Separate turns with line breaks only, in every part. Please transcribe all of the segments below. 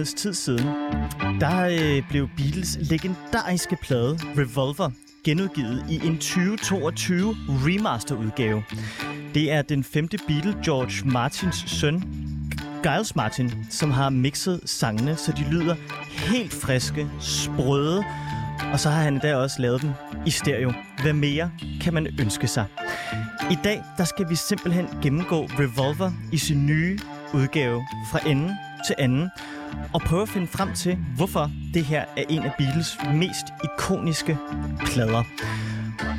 måneds tid siden, der øh, blev Beatles legendariske plade Revolver genudgivet i en 2022 remasterudgave. Det er den femte Beatle, George Martins søn, Giles Martin, som har mixet sangene, så de lyder helt friske, sprøde, og så har han endda også lavet dem i stereo. Hvad mere kan man ønske sig? I dag der skal vi simpelthen gennemgå Revolver i sin nye udgave fra ende til anden, og prøve at finde frem til, hvorfor det her er en af Beatles mest ikoniske plader.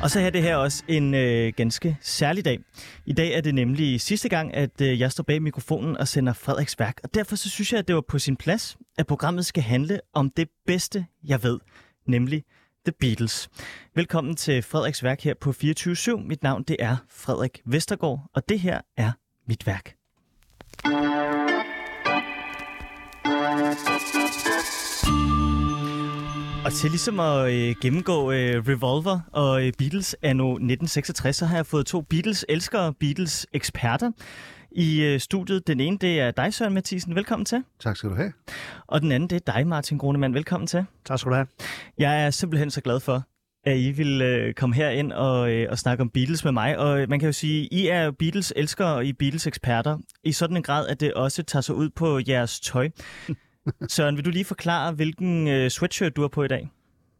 Og så er det her også en øh, ganske særlig dag. I dag er det nemlig sidste gang, at øh, jeg står bag mikrofonen og sender Frederiks værk. Og derfor så synes jeg, at det var på sin plads, at programmet skal handle om det bedste, jeg ved, nemlig The Beatles. Velkommen til Frederiks værk her på 24-7. Mit navn det er Frederik Vestergaard, og det her er mit værk. Og til ligesom at øh, gennemgå øh, Revolver og øh, Beatles anno 1966, så har jeg fået to Beatles-elskere, Beatles-eksperter i øh, studiet. Den ene, det er dig, Søren Mathisen. Velkommen til.
Tak skal du have.
Og den anden, det er dig, Martin Grunemann. Velkommen til.
Tak skal du have.
Jeg er simpelthen så glad for, at I vil øh, komme her ind og, øh, og snakke om Beatles med mig. Og man kan jo sige, I er Beatles elskere og I er Beatles eksperter i sådan en grad, at det også tager sig ud på jeres tøj. Søren, vil du lige forklare, hvilken øh, sweatshirt du har på i dag?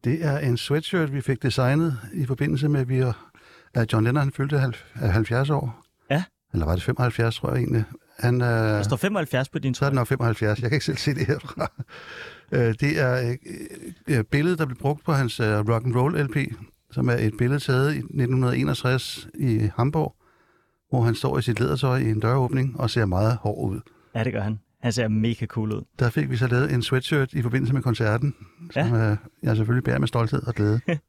Det er en sweatshirt, vi fik designet i forbindelse med, at, vi, at John Lennon han fyldte 70 år.
Ja.
Eller var det 75, tror jeg egentlig. Han, øh,
Der står 75 på din
så er
trøje.
det nok 75. Jeg kan ikke selv se det herfra. Øh, det er øh, øh, billedet, der blev brugt på hans øh, rock and roll LP, som er et billede taget i 1961 i Hamburg, hvor han står i sit ledertøj i en døråbning og ser meget hård ud.
Ja, det gør han. Han ser mega cool ud.
Der fik vi så lavet en sweatshirt i forbindelse med koncerten, som øh, jeg selvfølgelig bærer med stolthed og glæde.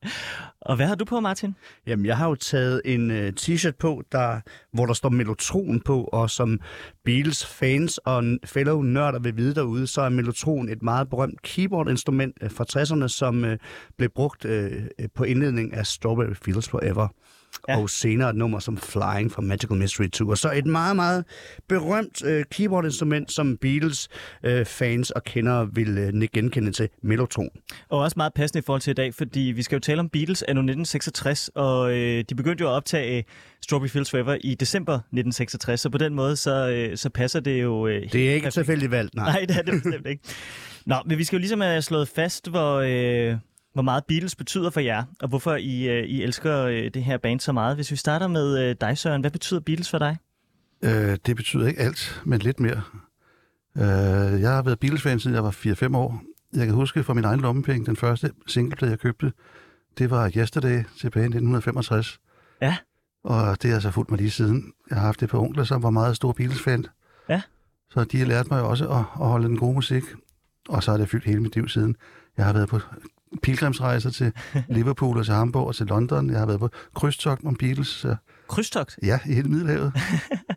Og hvad har du på, Martin?
Jamen, jeg har jo taget en uh, t-shirt på, der, hvor der står Mellotron på, og som Beatles fans og fellow nørder vil vide derude, så er Mellotron et meget berømt keyboard-instrument uh, fra 60'erne, som uh, blev brugt uh, på indledning af Strawberry Fields Forever.
Ja.
Og senere et nummer som Flying fra Magical Mystery Tour. Så et meget, meget berømt uh, keyboard-instrument, som Beatles uh, fans og kender vil uh, genkende til Mellotron.
Og også meget passende i forhold til i dag, fordi vi skal jo tale om Beatles anno 1966, og øh, de begyndte jo at optage Strawberry Fields Forever i december 1966, så på den måde, så, øh, så passer det jo... Øh,
Det er ikke tilfældigt valgt, nej.
Nej, det er det bestemt ikke. Nå, men vi skal jo ligesom have slået fast, hvor, øh, hvor meget Beatles betyder for jer, og hvorfor I, øh, I elsker øh, det her band så meget. Hvis vi starter med øh, dig, Søren, hvad betyder Beatles for dig?
Øh, det betyder ikke alt, men lidt mere. Øh, jeg har været Beatles-fan siden jeg var 4-5 år. Jeg kan huske fra min egen lommepenge, den første singleplade, jeg købte, det var Yesterday tilbage i 1965.
Ja.
Og det har så fulgt mig lige siden. Jeg har haft et par onkler, som var meget store Beatles-fan.
Ja.
Så de har lært mig også at, at holde den gode musik. Og så har det fyldt hele mit liv siden. Jeg har været på pilgrimsrejser til Liverpool og til Hamburg og til London. Jeg har været på krydstogt om Beatles.
Krydstogt.
ja, i hele Middelhavet.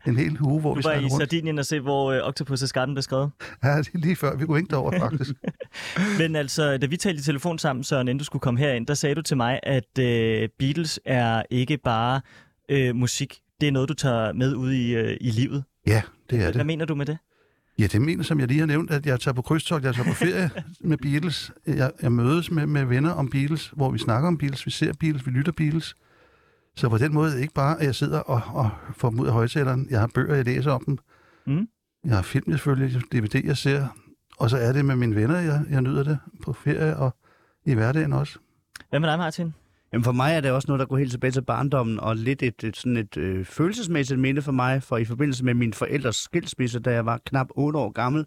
En hel uge, hvor
Du
vi
var i
rundt.
Sardinien og se, hvor øh, Octopus' Garden blev skrevet.
Ja, det er lige før. Vi kunne ikke derover, faktisk.
Men altså, da vi talte i telefon sammen, Søren, inden du skulle komme herind, der sagde du til mig, at øh, Beatles er ikke bare øh, musik. Det er noget, du tager med ud i, øh, i livet.
Ja, det er
Hvad
det.
mener du med det?
Ja, det mener, som jeg lige har nævnt, at jeg tager på krydstogt, jeg tager på ferie med Beatles. Jeg, jeg mødes med, med venner om Beatles, hvor vi snakker om Beatles, vi ser Beatles, vi lytter Beatles. Så på den måde er det ikke bare, at jeg sidder og, og får dem ud af højtaleren. Jeg har bøger, jeg læser om dem.
Mm.
Jeg har film, selvfølgelig, DVD, jeg ser. Og så er det med mine venner, jeg, jeg nyder det på ferie og i hverdagen også.
Hvad med dig, Martin?
Jamen for mig er det også noget, der går helt tilbage til barndommen, og lidt et, et, sådan et øh, følelsesmæssigt minde for mig, for i forbindelse med min forældres skilsmisse, da jeg var knap 8 år gammel,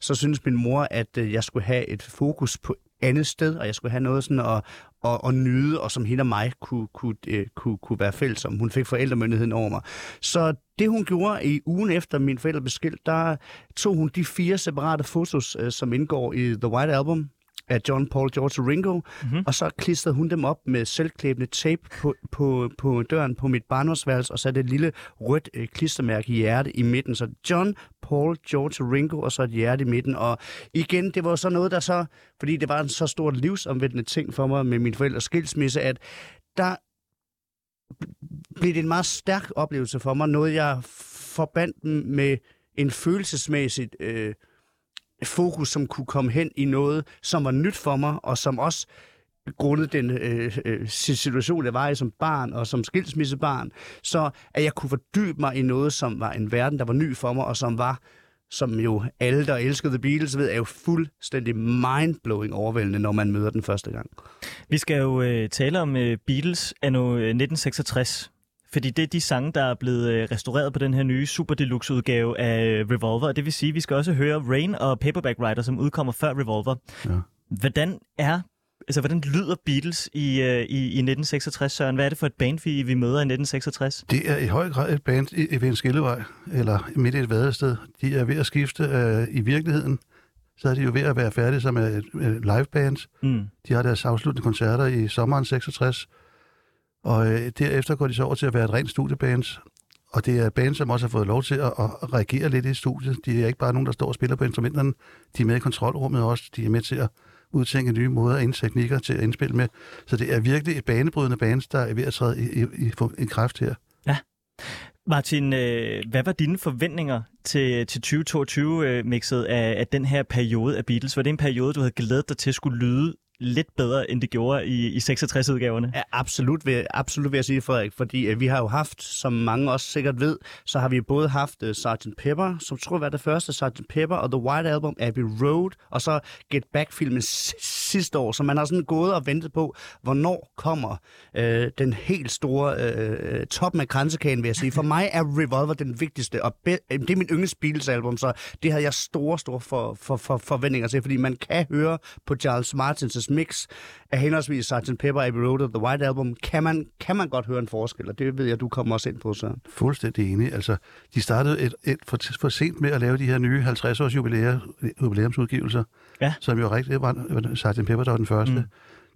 så synes min mor, at øh, jeg skulle have et fokus på andet sted, og jeg skulle have noget sådan at, at, at nyde, og som hende og mig kunne, kunne, øh, kunne, kunne være fælles om. Hun fik forældremyndigheden over mig. Så det hun gjorde i ugen efter min forældre blev skilt, der tog hun de fire separate fotos, øh, som indgår i The White Album, af John, Paul, George og Ringo, mm-hmm. og så klistrede hun dem op med selvklæbende tape på, på, på døren på mit barndomsværelse, og satte et lille rødt øh, klistermærke i hjerte i midten. Så John, Paul, George Ringo, og så et hjerte i midten. Og igen, det var så noget, der så, fordi det var en så stor livsomvendende ting for mig med min forældres skilsmisse, at der blev det en meget stærk oplevelse for mig, noget jeg forbandt med en følelsesmæssigt øh, fokus, som kunne komme hen i noget, som var nyt for mig, og som også grundet den øh, øh, situation, jeg var i som barn og som skilsmissebarn, så at jeg kunne fordybe mig i noget, som var en verden, der var ny for mig, og som var som jo alle, der elskede The Beatles, ved, er jo fuldstændig mindblowing overvældende, når man møder den første gang.
Vi skal jo øh, tale om øh, Beatles anno øh, 1966. Fordi det er de sange, der er blevet øh, restaureret på den her nye Super Deluxe udgave af øh, Revolver. Og det vil sige, at vi skal også høre Rain og Paperback Writer, som udkommer før Revolver. Ja. Hvordan er altså, hvordan lyder Beatles i, uh, i, i 1966, Søren? Hvad er det for et band, vi, vi møder i 1966?
Det er i høj grad et band i, i en skillevej, eller midt i et vadested. De er ved at skifte uh, i virkeligheden. Så er de jo ved at være færdige som et, et liveband. Mm. De har deres afsluttende koncerter i sommeren 66. Og øh, derefter går de så over til at være et rent studieband. Og det er band, som også har fået lov til at, at reagere lidt i studiet. De er ikke bare nogen, der står og spiller på instrumenterne. De er med i kontrolrummet også. De er med til at udtænke nye måder og teknikker til at indspille med. Så det er virkelig et banebrydende band, der er ved at træde i, i, i, i kraft her.
Ja. Martin, øh, hvad var dine forventninger til, til 2022-mixet øh, af, af den her periode af Beatles? Var det en periode, du havde glædet dig til skulle lyde lidt bedre, end det gjorde i, i 66-udgaverne.
Ja, absolut, vil, absolut vil jeg sige, Frederik, fordi uh, vi har jo haft, som mange også sikkert ved, så har vi både haft uh, Sgt. Pepper, som tror jeg var det første, Sgt. Pepper og The White Album, Abbey Road, og så Get Back-filmen sidste år, så man har sådan gået og ventet på, hvornår kommer øh, den helt store øh, top med kransekagen, vil jeg sige. For mig er Revolver den vigtigste, og be- øh, det er min yndlings Beatles-album, så det havde jeg store, store for, for, for, forventninger til, fordi man kan høre på Charles Martins mix af henholdsvis Sgt. Pepper, Abbey Road og The White Album, kan man, kan man godt høre en forskel, og det ved jeg, du kommer også ind på, så.
Fuldstændig enig. Altså, de startede et, et for, for sent med at lave de her nye 50-års jubilæumsudgivelser, ja. som jo rigtig var Sgt. Pepper, der var den første. Mm.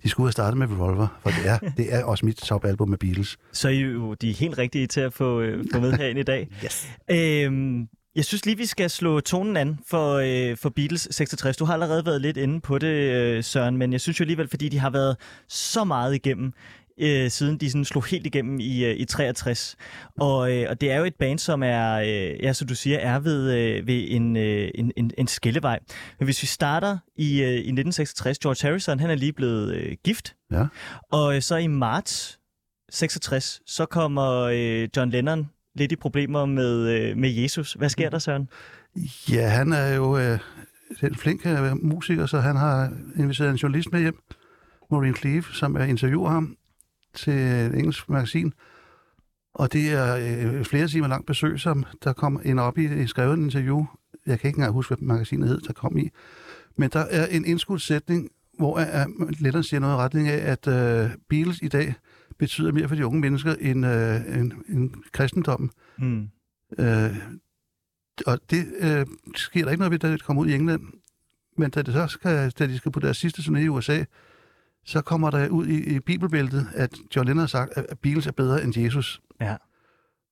De skulle have startet med Revolver, for det er, det er også mit topalbum med Beatles.
Så er I jo de er helt rigtige til at få, øh, få med herinde i dag. yes. Øhm, jeg synes lige, vi skal slå tonen an for, øh, for Beatles 66. Du har allerede været lidt inde på det, øh, Søren, men jeg synes jo alligevel, fordi de har været så meget igennem, øh, siden de sådan slog helt igennem i, øh, i 63. Og, øh, og det er jo et band, som er, øh, ja, som du siger, er ved, øh, ved en, øh, en, en, en skillevej. Men hvis vi starter i, øh, i 1966, George Harrison, han er lige blevet øh, gift. Ja. Og øh, så i marts 66, så kommer øh, John Lennon lidt i problemer med, øh, med Jesus. Hvad sker der, Søren?
Ja, han er jo øh, en flink øh, musiker, så han har inviteret en journalist med hjem, Maureen Cleave, som er interviewer ham til et engelsk magasin. Og det er øh, flere timer langt besøg, som der kom ind op i, et skrevet interview. Jeg kan ikke engang huske, hvad magasinet hed, der kom i. Men der er en indskudsætning, hvor uh, Lennon siger noget i retning af, at uh, Beatles i dag betyder mere for de unge mennesker end, øh, end, end kristendommen. Mm. Øh, og det øh, sker der ikke noget ved, da det kommer ud i England. Men da, det så skal, da de skal på deres sidste turné i USA, så kommer der ud i, i bibelbæltet, at John Lennon har sagt, at Beatles er bedre end Jesus. Ja.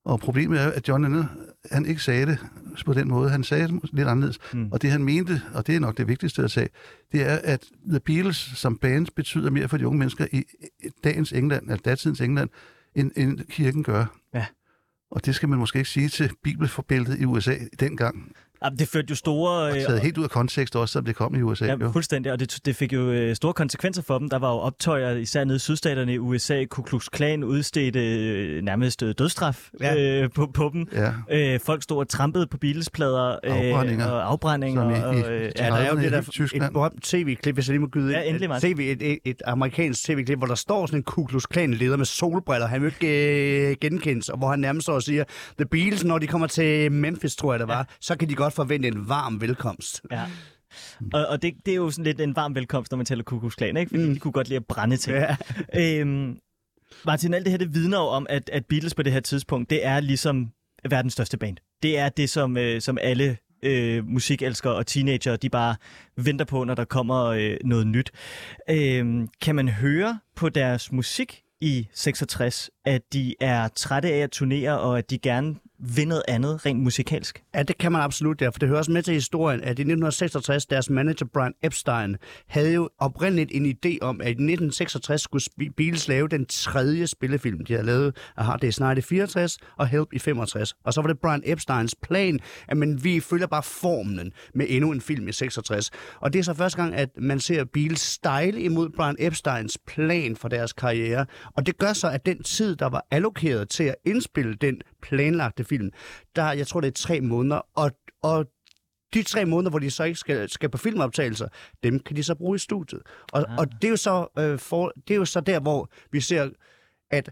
Og problemet er, at John Lennon, han ikke sagde det på den måde. Han sagde det lidt anderledes. Mm. Og det han mente, og det er nok det vigtigste at sige, det er, at The Beatles som band betyder mere for de unge mennesker i dagens England, eller datidens England, end, end kirken gør. Ja. Og det skal man måske ikke sige til bibelforbæltet i USA dengang.
Jamen, det førte jo store...
Og taget øh, helt ud af kontekst også, som det kom i USA.
Ja, jo. fuldstændig, og det, det fik jo øh, store konsekvenser for dem. Der var jo optøjer, især nede i sydstaterne i USA. Ku Klux Klan udstedte øh, nærmest dødstraf ja. øh, på, på dem. Ja. Øh, folk stod og trampede på bilesplader.
Øh, afbrændinger.
Og afbrændinger.
I, og, øh, ja, der er jo det der
et berømt tv-klip, hvis jeg lige må gyde ja, endelig, et, TV, et, et, et amerikansk tv-klip, hvor der står sådan en Ku Klux Klan-leder med solbriller. Han vil ikke genkendes, og hvor han nærmest står og siger, The Beatles, når de kommer til Memphis, tror jeg det var, ja. så kan de godt forvente en varm velkomst. Ja.
Og, og det, det er jo sådan lidt en varm velkomst, når man taler Kukus Klan, ikke? Fordi mm. de kunne godt lide at brænde ting. Ja. øhm, Martin, alt det her, det vidner jo om, at, at Beatles på det her tidspunkt, det er ligesom verdens største band. Det er det, som, øh, som alle øh, musikelskere og teenager, de bare venter på, når der kommer øh, noget nyt. Øh, kan man høre på deres musik i 66, at de er trætte af at turnere, og at de gerne vil noget andet rent musikalsk?
Ja, det kan man absolut, ja, for det hører også med til historien, at i 1966, deres manager Brian Epstein havde jo oprindeligt en idé om, at i 1966 skulle Beatles lave den tredje spillefilm. De havde lavet af Hard Day's Night i 64 og Help i 65. Og så var det Brian Epsteins plan, at man, vi følger bare formlen med endnu en film i 66. Og det er så første gang, at man ser Beatles style imod Brian Epsteins plan for deres karriere. Og det gør så, at den tid, der var allokeret til at indspille den planlagte film, der, jeg tror, det er tre måneder, og, og de tre måneder, hvor de så ikke skal, skal på filmoptagelser, dem kan de så bruge i studiet. Og, ah. og det, er jo så, øh, for, det er jo så der, hvor vi ser, at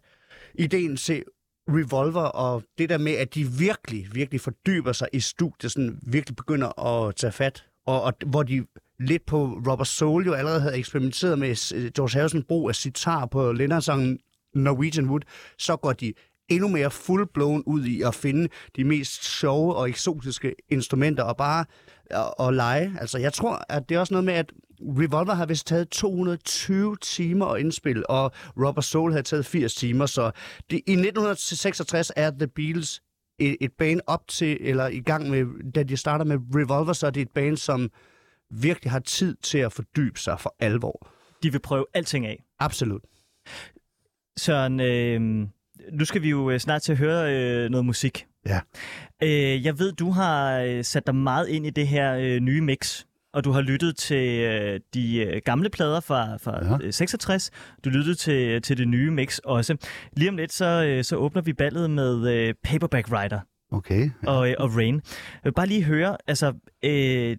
ideen til Revolver og det der med, at de virkelig, virkelig fordyber sig i studiet, sådan virkelig begynder at tage fat, og, og hvor de lidt på Robert Soul jo allerede havde eksperimenteret med George Harrison brug af sitar på Lennon-sangen Norwegian Wood, så går de endnu mere full-blown ud i at finde de mest sjove og eksotiske instrumenter og bare at, at lege. Altså, jeg tror, at det er også noget med, at Revolver har vist taget 220 timer at indspille, og Robert Soul havde taget 80 timer, så det, i 1966 er The Beatles et, et band op til, eller i gang med, da de starter med Revolver, så er det et band, som virkelig har tid til at fordybe sig for alvor.
De vil prøve alting af.
Absolut.
Søren, øh, nu skal vi jo øh, snart til at høre øh, noget musik.
Ja.
Øh, jeg ved, du har øh, sat dig meget ind i det her øh, nye mix, og du har lyttet til øh, de øh, gamle plader fra, fra ja. 66. Du lyttede til, til det nye mix også. Lige om lidt, så, øh, så åbner vi ballet med øh, Paperback Rider.
Okay.
Ja. Og, og Rain. Jeg vil bare lige høre, altså, øh,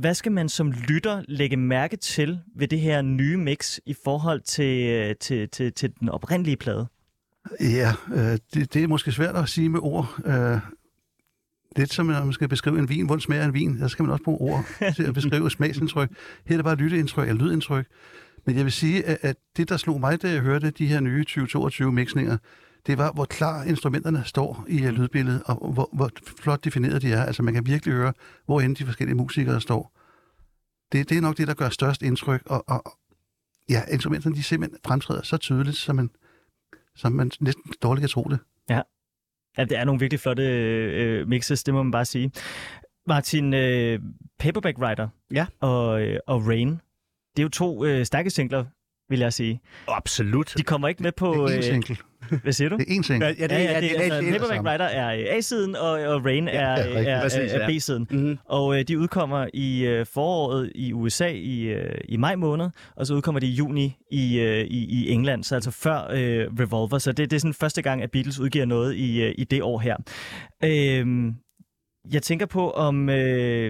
hvad skal man som lytter lægge mærke til ved det her nye mix i forhold til, til, til, til den oprindelige plade?
Ja, øh, det, det er måske svært at sige med ord. Øh, lidt som når man skal beskrive en vin. Hvordan smager en vin? Der skal man også bruge ord til at beskrive smagsindtryk. Her er det bare lytteindtryk eller lydindtryk. Men jeg vil sige, at, at det, der slog mig, da jeg hørte de her nye 2022 mixninger, det var, hvor klar instrumenterne står i øh, lydbilledet, og hvor, hvor flot defineret de er. Altså, man kan virkelig høre, hvor de forskellige musikere står. Det, det er nok det, der gør størst indtryk, og, og ja, instrumenterne, de simpelthen fremtræder så tydeligt, som man, som man næsten dårligt kan tro det.
Ja. Ja, det er nogle virkelig flotte øh, mixes, det må man bare sige. Martin, øh, Paperback Rider
ja.
og, øh, og Rain, det er jo to øh, stærke singler, vil jeg sige.
Absolut.
De kommer ikke med på...
Det er en single.
Hvad siger du?
Det er en ting. Ja,
ja, det, ja, ja, det, altså, det, Paperback Rider er A-siden, og, og Rain er, ja, er, er, præcis, er B-siden. Mm-hmm. Og øh, de udkommer i uh, foråret i USA i, uh, i maj måned, og så udkommer de i juni i, uh, i, i England, så altså før uh, Revolver. Så det, det er sådan første gang, at Beatles udgiver noget i, uh, i det år her. Uh, jeg tænker på, om uh,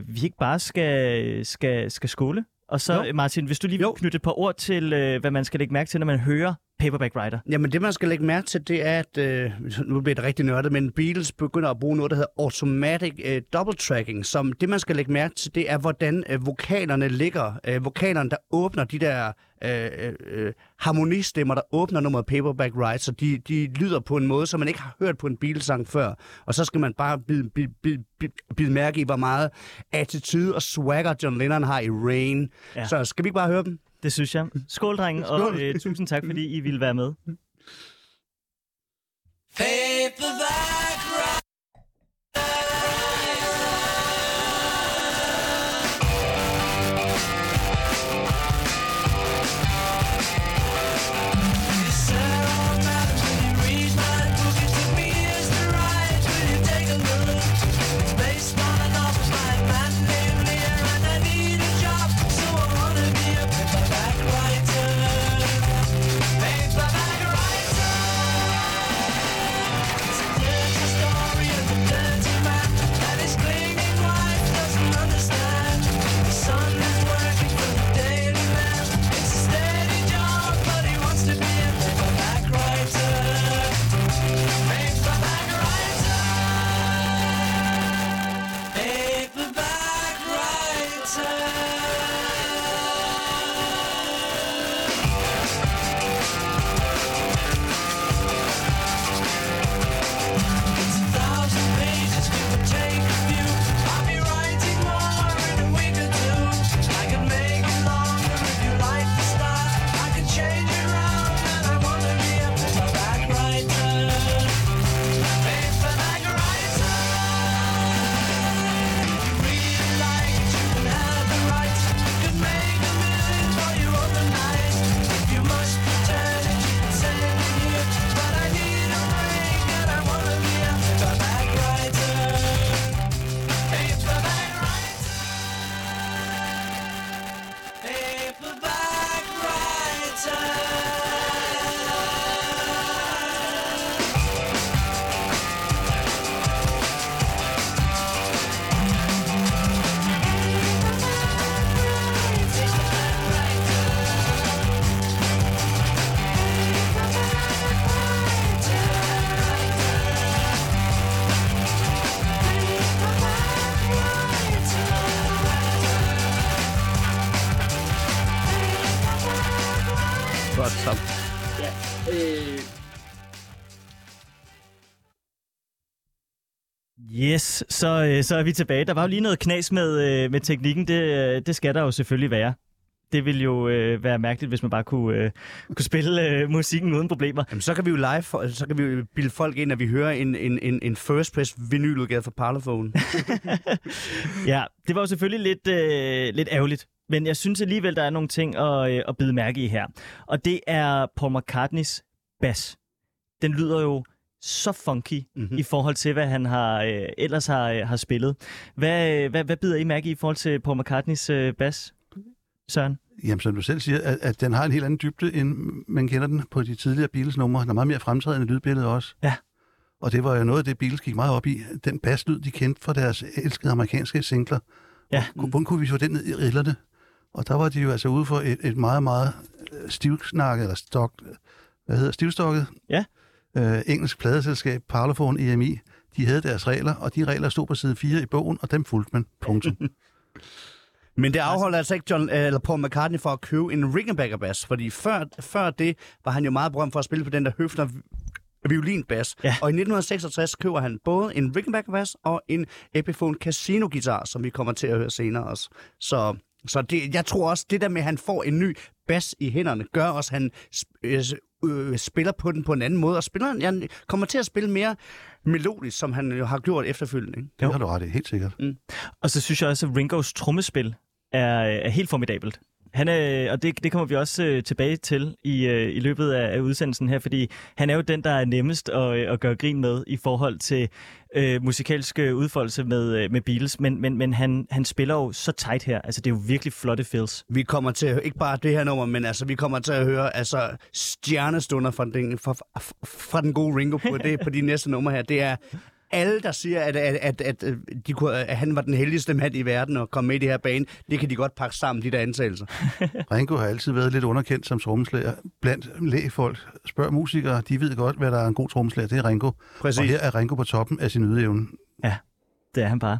vi ikke bare skal, skal, skal skåle. Og så, jo. Martin, hvis du lige vil knytte et par ord til, uh, hvad man skal lægge mærke til, når man hører Paperback Writer?
Jamen det, man skal lægge mærke til, det er, at øh, nu bliver det rigtig nørdet, men Beatles begynder at bruge noget, der hedder automatic øh, double tracking, som det, man skal lægge mærke til, det er, hvordan øh, vokalerne ligger. Øh, vokalerne, der åbner de der øh, øh, harmonistemmer, der åbner nummeret Paperback Writer, så de, de lyder på en måde, som man ikke har hørt på en Beatles-sang før. Og så skal man bare bide, bide, bide, bide mærke i, hvor meget attitude og swagger John Lennon har i Rain. Ja. Så skal vi ikke bare høre dem?
Det synes jeg. Skål, drenge, Skål. og øh, tusind tak, fordi I ville være med. Paperback Så, øh, så er vi tilbage. Der var jo lige noget knas med, øh, med teknikken. Det, øh, det skal der jo selvfølgelig være. Det ville jo øh, være mærkeligt, hvis man bare kunne, øh, kunne spille øh, musikken uden problemer.
Jamen, så kan vi jo live, for, så kan vi jo bilde folk ind, at vi hører en, en, en, en first press vinyludgave fra Parlophone.
Ja, det var jo selvfølgelig lidt, øh, lidt ærgerligt. Men jeg synes alligevel, der er nogle ting at, øh, at bide mærke i her. Og det er Paul McCartneys bas. Den lyder jo så funky
Mhm.
mm-hmm. i forhold til, hvad han har øh, ellers har, øh, har spillet. Hvad, øh, hvad, hvad bider I mærke i forhold til Paul McCartneys øh, bas, Søren?
Jamen, som du selv siger, at, at den har en helt anden dybde, end man kender den på de tidligere Beatles-numre. Den er meget mere fremtrædende lydbillede også.
Ja.
Og det var jo noget af det, Beatles gik meget op i. Den basslyd, de kendte fra deres elskede amerikanske singler.
Ja.
Hvordan kunne vi få den ned i rillerne? Og der var de jo altså ude for et, et meget, meget øh, stivsnakket, eller stok, hvad hedder stivstokket?
Ja.
Øh, engelsk pladeselskab, Parlophone EMI. De havde deres regler, og de regler stod på side 4 i bogen, og dem fulgte man. Punktum.
Men det afholder altså ikke John, eller Paul McCartney for at købe en Rickenbacker bass, fordi før, før det var han jo meget berømt for at spille på den der Høfner violinbas.
Ja.
Og i 1966 køber han både en Rickenbacker bass og en Epiphone Casino guitar, som vi kommer til at høre senere også. Så, så det, jeg tror også, det der med, at han får en ny bas i hænderne, gør også, at han øh, øh, spiller på den på en anden måde, og spiller, han kommer til at spille mere melodisk, som han jo har gjort efterfølgende. Ikke?
Det har du ret i, helt sikkert.
Og så synes jeg også, at Ringos trommespil er, er helt formidabelt. Han er, og det, det kommer vi også øh, tilbage til i, øh, i løbet af, af udsendelsen her, fordi han er jo den, der er nemmest at, øh, at gøre grin med i forhold til øh, musikalsk øh, udfoldelse med, øh, med Beatles, men, men, men han, han spiller jo så tight her. Altså, det er jo virkelig flotte fills.
Vi kommer til at ikke bare det her nummer, men altså, vi kommer til at høre altså, stjernestunder fra den, fra, fra den gode Ringo på, det, på de næste numre her. Det er alle, der siger, at, at, at, at, øh, de kunne, at han var den heldigste mand i verden og kom med i det her bane, det kan de godt pakke sammen, de der antagelser.
Ringo har altid været lidt underkendt som trommeslager. Blandt lægefolk spørger musikere, de ved godt, hvad der er en god trommeslager. Det er Ringo.
Præcis.
Og her er Ringo på toppen af sin ydeevne.
Det er han bare.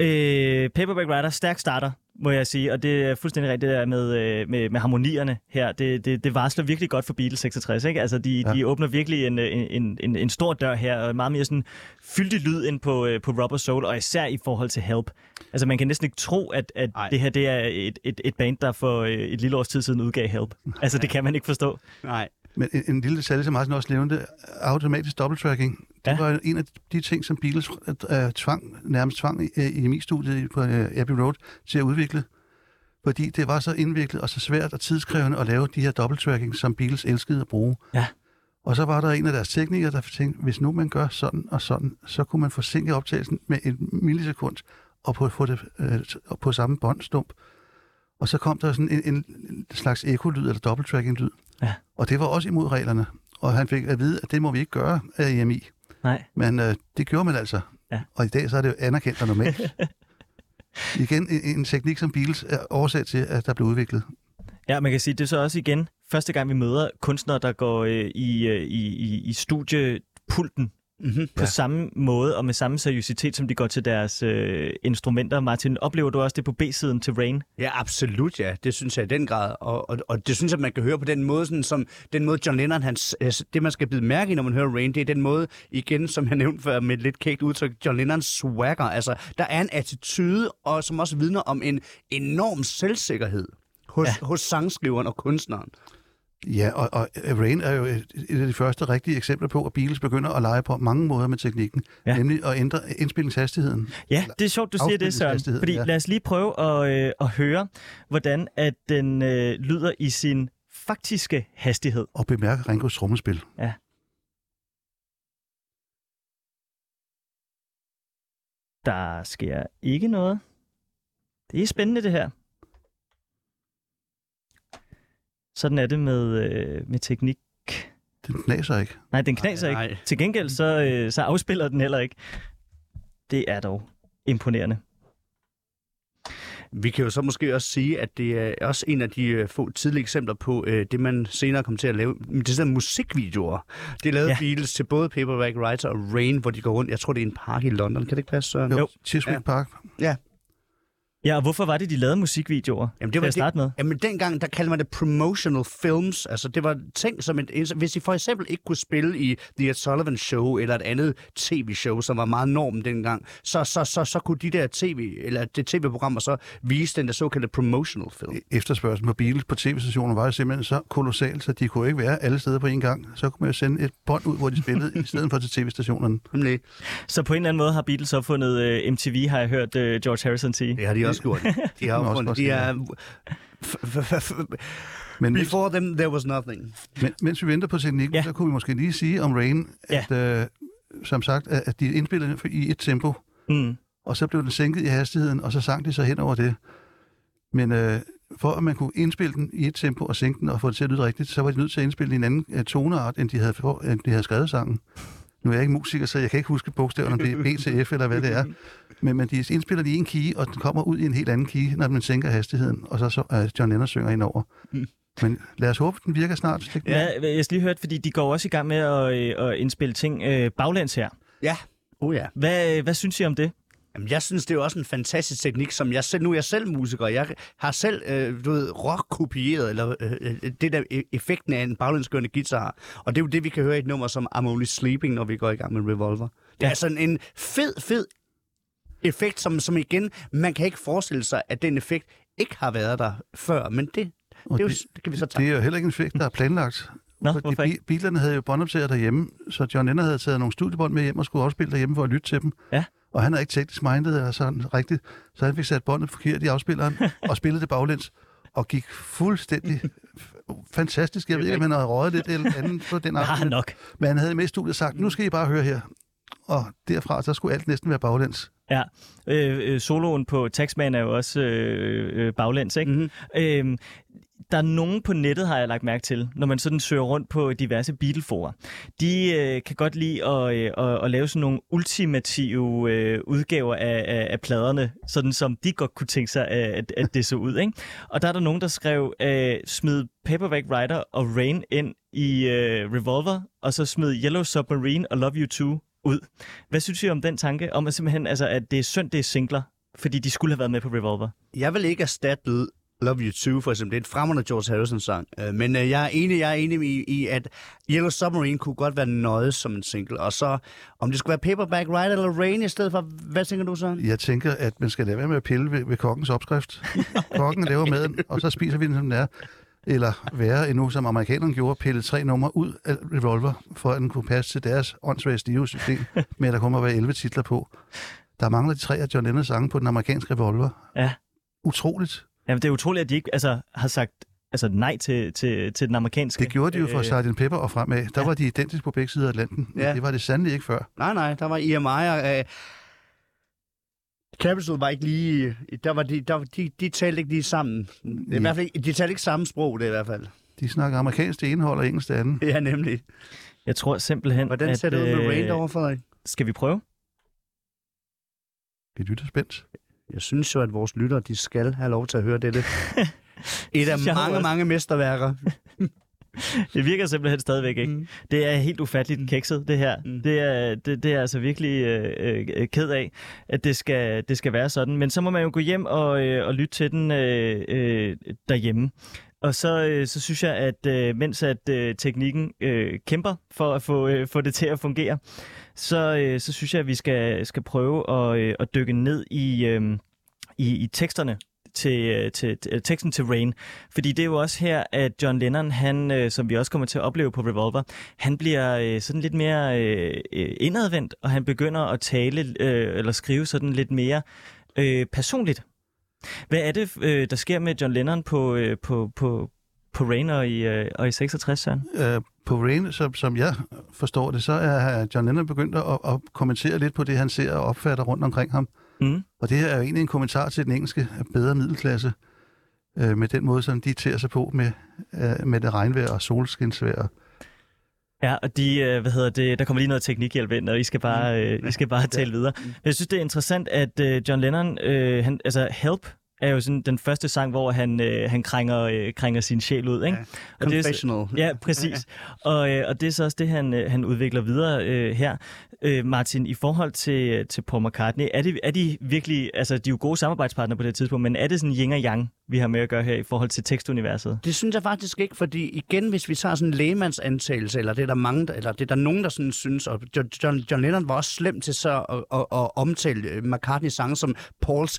Øh, Paperback Writer, stærk starter, må jeg sige, og det er fuldstændig rigtigt det der med, øh, med, med harmonierne her. Det, det, det varsler virkelig godt for Beatles 66, ikke? Altså, de, ja. De åbner virkelig en, en, en, en stor dør her, og meget mere sådan fyldig lyd ind på, øh, på Rubber Soul, og især i forhold til Help. Altså, man kan næsten ikke tro, at, at
Ej.
det her det er et, et, et band, der for øh, et lille års tid siden udgav Help. Altså, det kan man ikke forstå.
Nej.
Men en, en lille detalje, som Martin også nævnte, automatisk dobbelttracking. Det
Ja.
var en af de ting, som Beatles uh, tvang, nærmest tvang i, i mi-studiet på uh, Abbey Road til at udvikle. Fordi det var så indviklet og så svært og tidskrævende at lave de her dobbelttracking, som Beatles elskede at bruge.
Ja.
Og så var der en af deres teknikere, der tænkte, hvis nu man gør sådan og sådan, så kunne man forsinke optagelsen med et millisekund og på, få det øh, på samme båndstump. Og så kom der sådan en, en slags ekolyd eller dobbelttracking-lyd.
Ja.
Og det var også imod reglerne. Og han fik at vide, at det må vi ikke gøre af EMI.
Nej.
Men øh, det gjorde man altså.
Ja.
Og i dag så er det jo anerkendt og normalt. Igen en, en teknik, som Beatles er årsag til, at der blev udviklet.
Ja, man kan sige, det er så også igen første gang, vi møder kunstnere, der går øh, i, øh, i, i, i studiepulten
Mm-hmm.
på samme måde og med samme seriøsitet, som de går til deres øh, instrumenter. Martin, oplever du også det på B-siden til Rain?
Ja, absolut, ja. Det synes jeg i den grad. Og, og, og det synes jeg, man kan høre på den måde, sådan, som den måde John Lennon, hans, øh, det man skal bide mærke i, når man hører Rain, det er den måde, igen, som jeg nævnte før med et lidt kægt udtryk, John Lennons swagger. Altså, der er en attitude, og som også vidner om en enorm selvsikkerhed hos,
Ja.
ja. hos sangskriveren og kunstneren.
Ja, og, og Rain er jo et, et af de første rigtige eksempler på, at Beatles begynder at lege på mange måder med teknikken.
Ja.
Ja. Nemlig at ændre indspillingshastigheden.
Ja, det er sjovt, du siger det, Søren. Fordi
ja.
lad os lige prøve at, øh, at høre, hvordan at den øh, lyder i sin faktiske hastighed.
Og bemærke Ringos trommespil.
Der sker ikke noget. Det er spændende, det her. Sådan er det med, øh, med teknik.
Den knaser ikke.
Nej, den knaser
Nej,
ikke. Til gengæld så, øh, så afspiller den heller ikke. Det er dog imponerende.
Vi kan jo så måske også sige, at det er også en af de øh, få tidlige eksempler på øh, det, man senere kom til at lave. Det er sådan musikvideoer. Det lavede
Ja.
ja. Beatles til både Paperback Writer og Rain, hvor de går rundt. Jeg tror, det er en park i London. Kan det ikke passe, Søren?
Jo.
Chiswick
Ja.
ja. Park.
Ja, og hvorfor var det, de lavede musikvideoer?
Jamen, det
Til
var
at starte med.
Jamen, dengang, der kaldte man det promotional films. Altså, det var ting som et... Hvis I for eksempel ikke kunne spille i The Ed Sullivan Show, eller et andet tv-show, som var meget normen dengang, så, så, så, så kunne de der tv, eller det tv-programmer så vise den der såkaldte promotional film.
Efterspørgselen på Beatles på tv-stationer var jo simpelthen så kolossal, så de kunne ikke være alle steder på en gang. Så kunne man jo sende et bånd ud, hvor de spillede, i stedet for til tv-stationerne.
Så på en eller anden måde har Beatles opfundet øh, MTV, har jeg hørt øh, George Harrison sige.
Det har de også gjort. De har
også
opfundet, de er...
Men mens,
Before them, there was nothing.
men, mens vi venter på teknikken,
Ja.
ja. så kunne vi måske lige sige om Rain,
Ja.
at øh, som sagt, at at de indspillede i et tempo,
Mm.
og så blev den sænket i hastigheden, og så sang de så hen over det. Men øh, for at man kunne indspille den i et tempo og sænke den og få det til at lyde rigtigt, så var de nødt til at indspille i en anden øh, toneart, end de, havde for, end de havde skrevet sangen. Nu er jeg ikke musiker, så jeg kan ikke huske bogstaverne, om det er B til F eller hvad det er. Men, men de indspiller i en key, og den kommer ud i en helt anden key, når man sænker hastigheden, og så, så uh, John Lennon synger ind over. Men lad os håbe, den virker snart.
Ja, jeg skal lige hørt, fordi de går også i gang med at, øh, at indspille ting øh, baglæns her.
Ja. Oh ja.
Hvad, hvad synes I om det?
Jamen, jeg synes, det er jo også en fantastisk teknik, som jeg selv, nu er jeg selv musiker, jeg har selv, øh, du ved, rock kopieret, eller øh, øh, det der e- effekten af en baglændskørende guitar. Og det er jo det, vi kan høre i et nummer som I'm Only Sleeping, når vi går i gang med Revolver. Det er
Ja.
en, en fed, fed effekt, som, som igen, man kan ikke forestille sig, at den effekt ikke har været der før, men det, det, er jo,
det,
kan vi så tage.
det er jo heller ikke en effekt, der er planlagt.
Nå,
Fordi
hvorfor ikke?
bi- Bilerne havde jo båndoptager derhjemme, så John Lennon havde taget nogle studiebånd med hjem og skulle afspille derhjemme for at lytte til dem.
Ja.
Og han er ikke teknisk mindet eller sådan rigtigt, så han fik sat båndet forkert i afspilleren og spillede det baglæns og gik fuldstændig fantastisk. Jeg ved ikke, om han havde røget lidt eller andet på den
Har han
aften,
nok.
men han havde med i studiet sagt, nu skal I bare høre her. Og derfra, så skulle alt næsten være baglæns.
Ja, øh, øh, soloen på Taxman er jo også øh, øh, baglæns, ikke?
Mm-hmm.
Øhm, der er nogen på nettet, har jeg lagt mærke til, når man sådan søger rundt på diverse Beatle-forer. De øh, kan godt lide at, øh, at, at lave sådan nogle ultimative øh, udgaver af, af, af pladerne, sådan som de godt kunne tænke sig, at, at det så ud. Ikke? Og der er der nogen, der skrev, øh, smid Paperback Writer og Rain ind i øh, Revolver, og så smid Yellow Submarine og Love You Too ud. Hvad synes I om den tanke, om at simpelthen, altså, at det er synd, det er singler, fordi de skulle have været med på Revolver?
Jeg vil ikke erstatte Love You Too, for eksempel. Det er en fremragende George Harrison-sang. Øh, Men øh, jeg er enig, jeg er enig i, i, at Yellow Submarine kunne godt være nøjet som en single. Og så, om det skulle være Paperback Ride eller Rain i stedet for, hvad tænker du så?
Jeg tænker, at man skal lade være med at pille ved, ved kokkens opskrift. Kokken laver maden, og så spiser vi den, som den er. Eller værre endnu, som amerikanerne gjorde, pille tre numre ud af Revolver, for at den kunne passe til deres åndssvage stive system, med at der kommer at være 11 titler på. Der mangler de tre af John Lennons sange på den amerikanske Revolver.
Ja.
Utroligt.
Jamen, det er utroligt, at de ikke altså, har sagt altså, nej til, til, til den amerikanske.
Det gjorde de jo for
Øh,
Sgt. Pepper og fremad. Der
ja.
var de identiske på begge sider af Atlanten.
Ja.
det var det sandelig ikke før.
Nej, nej, der var EMI og... Øh, Capital var ikke lige... Der var de, der, de, de talte ikke lige sammen. Det er i hvert fald ikke, de talte ikke samme sprog, det er i hvert fald.
De snakker amerikansk det ene hold og engelsk det andet.
Ja, nemlig.
Jeg tror simpelthen,
Hvordan
at,
ser det ud med
øh,
Rain derovre, Frederik?
Skal vi prøve?
Vi lytter spændt.
Jeg synes jo, at vores lyttere, de skal have lov til at høre dette. Et af mange, mange mesterværker.
Det virker simpelthen stadigvæk ikke.
Mm.
Det er helt ufatteligt kikset, det her.
Mm.
Det, er, det, det er altså virkelig øh, øh, ked af, at det skal, det skal være sådan. Men så må man jo gå hjem og, øh, og lytte til den øh, øh, derhjemme. Og så, øh, så synes jeg, at øh, mens at øh, teknikken øh, kæmper for at få, øh, få det til at fungere, så, øh, så synes jeg, at vi skal, skal prøve at, øh, at dykke ned i, øh, i, i teksterne til, øh, til, til øh, teksten til Rain. Fordi det er jo også her, at John Lennon, han, øh, som vi også kommer til at opleve på Revolver, han bliver øh, sådan lidt mere øh, øh, indadvendt, og han begynder at tale øh, eller skrive sådan lidt mere øh, personligt. Hvad er det, øh, der sker med John Lennon på, øh, på, på, på Rain og i, øh, og i 66, Søren?
Øh, på Rain, som, som jeg forstår det, så er John Lennon begyndt at, at kommentere lidt på det, han ser og opfatter rundt omkring ham.
Mm.
Og det her er jo egentlig en kommentar til den engelske bedre middelklasse, øh, med den måde, som de tager sig på med, øh, med det regnvejr og solskinsvejr.
Ja, og de, øh, hvad hedder det, der kommer lige noget teknikhjælp ind, og I skal bare, øh, I skal bare tale videre. Men jeg synes, det er interessant, at øh, John Lennon, øh, han, altså Help, er jo sådan den første sang, hvor han, øh, han krænger, øh, krænger sin sjæl ud. Ikke?
Ja.
Og det er,
Confessional.
Ja, præcis. og, øh, og det er så også det, han, øh, han udvikler videre øh, her. Øh, Martin, i forhold til, til Paul McCartney, er, det, er de virkelig, altså de er jo gode samarbejdspartnere på det tidspunkt, men er det sådan yin og yang, vi har med at gøre her i forhold til tekstuniverset?
Det synes jeg faktisk ikke, fordi igen, hvis vi tager sådan en lægemandsantagelse, eller det er der mange, eller det er der nogen, der sådan synes, og John, John, Lennon var også slem til så at, at, at omtale øh, McCartney's sange som Pauls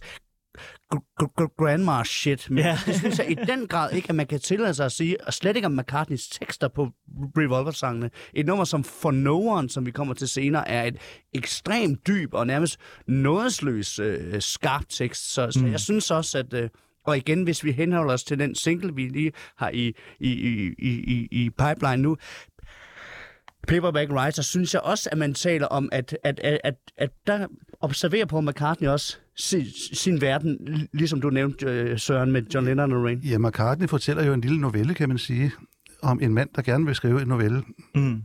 grandma shit. Men
Ja.
det synes jeg i den grad ikke, at man kan tillade sig at sige, og slet ikke om McCartneys tekster på Revolver-sangene. Et nummer som For No One, som vi kommer til senere, er et ekstremt dyb og nærmest nådesløs øh, skarp tekst. Så, så jeg synes også, at... Øh, og igen, hvis vi henholder os til den single, vi lige har i, i, i, i- i pipeline nu, Paperback Writer, synes jeg også, at man taler om, at, at, at, at, at der observerer Paul McCartney også sin, sin verden, ligesom du nævnte, øh, Søren, med John Lennon og Rain.
Ja, McCartney fortæller jo en lille novelle, kan man sige, om en mand, der gerne vil skrive en novelle.
Mm.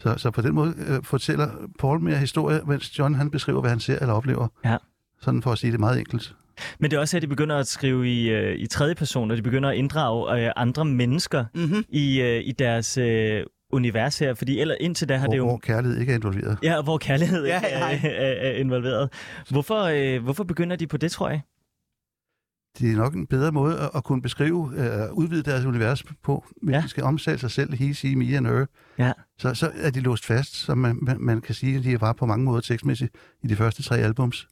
Så, så på den måde øh, fortæller Paul mere historie, mens John han beskriver, hvad han ser eller oplever.
Ja.
Sådan for at sige det meget enkelt.
Men det er også her, de begynder at skrive i, øh, i tredje person, og de begynder at inddrage øh, andre mennesker
Mm-hmm.
i, øh, i deres øh, univers her, fordi eller indtil da har
Hvor,
det jo...
hvor kærlighed ikke er involveret.
Ja, hvor kærlighed
Ja,
ja, er,
ja.
er, er involveret. Hvorfor, øh, hvorfor begynder de på det, tror jeg?
Det er nok en bedre måde at, at kunne beskrive, øh, udvide deres univers på. Hvis Ja. de skal omsætte sig selv, he, she, me and her,
Ja.
så, så er de låst fast, så man, man, man kan sige, at de var på mange måder tekstmæssigt i de første tre albums.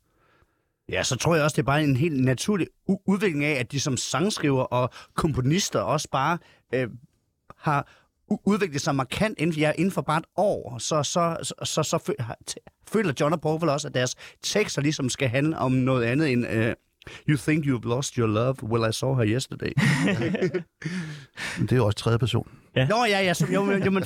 Ja, så tror jeg også, det er bare en helt naturlig u- udvikling af, at de som sangskriver og komponister også bare øh, har udviklet sig markant inden, ja, inden for bare et år. Så, så, så, så, så føler John og Paul vel også, at deres tekster ligesom skal handle om noget andet end øh, You think you've lost your love, well I saw her yesterday.
Men det er jo også tredje person.
Ja.
Nå ja, ja, så, jo, men- jo, men,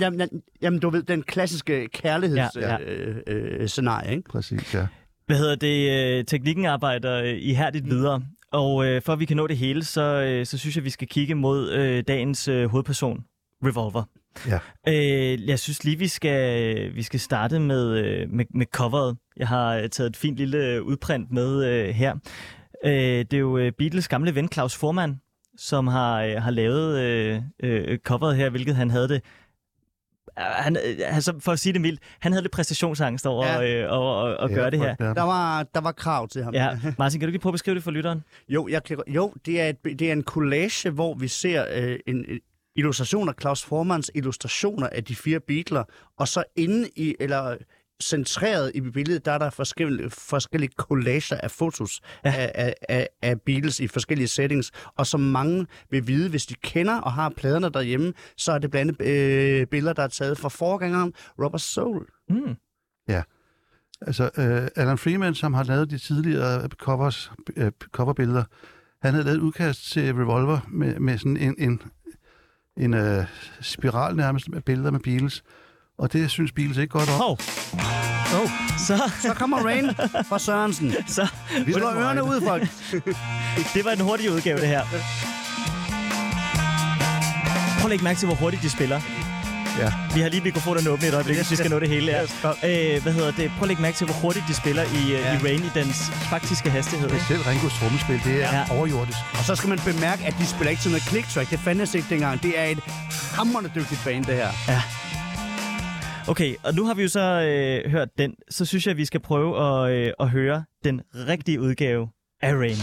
jamen, jamen, du ved, den klassiske kærligheds
Ja,
ja. Øh, øh, scenarie, ikke?
Præcis, ja.
Hvad hedder det? Øh, teknikken arbejder øh, ihærdigt videre, og øh, for at vi kan nå det hele, så, øh, så synes jeg, vi skal kigge mod øh, dagens øh, hovedperson, Revolver.
Ja.
Øh, jeg synes lige, vi skal, vi skal starte med, øh, med, med coveret. Jeg har øh, taget et fint lille øh, udprint med øh, her. Øh, det er jo Beatles gamle ven Claus Forman, som har, har lavet øh, øh, coveret her, hvilket han havde det han, altså, for at sige det mildt, han havde lidt præstationsangst over
Ja.
øh, over at, at gøre det her.
Der var, der var krav til ham.
Ja, Martin, kan du lige prøve at beskrive det for lytteren?
Jo, jeg kan, jo det, er et, det er en collage, hvor vi ser øh, en, en illustration af Claus Formans illustrationer af de fire Beatles, og så inde i, eller centreret i billedet, der er der forskellige, forskellige collager af fotos
Ja.
ja. af, af, af, Beatles i forskellige settings, og som mange vil vide, hvis de kender og har pladerne derhjemme, så er det blandt andet øh, billeder, der er taget fra forgængeren Robert Soul.
Mm.
Altså, øh, Alan Freeman, som har lavet de tidligere covers, øh, coverbilleder, han havde lavet et udkast til Revolver med, med sådan en, en, en øh, spiral nærmest med billeder med Beatles. Og det synes Beatles ikke godt om.
Hov. Oh. Så,
Så kommer Rain fra Sørensen.
så,
Vi slår ørerne ud, folk.
det var en hurtig udgave, det her. Prøv at lægge mærke til, hvor hurtigt de spiller.
Ja.
Vi har lige mikrofonen åbne et øjeblik, hvis vi skal nå det hele. Ja. Øh, hvad hedder det? Prøv at lægge mærke til, hvor hurtigt de spiller i, ja.
Ja.
i Rain i dens faktiske hastighed.
Specielt Ringos trommespil, det er
Ja.
ja. overjordisk.
Og så skal man bemærke, at de spiller ikke til noget click track. Det fandtes ikke dengang. Det er et hammerende dygtigt band, det her.
Okay, og nu har vi jo så øh, hørt den. Så synes jeg, at vi skal prøve at, øh, at høre den rigtige udgave af Rain.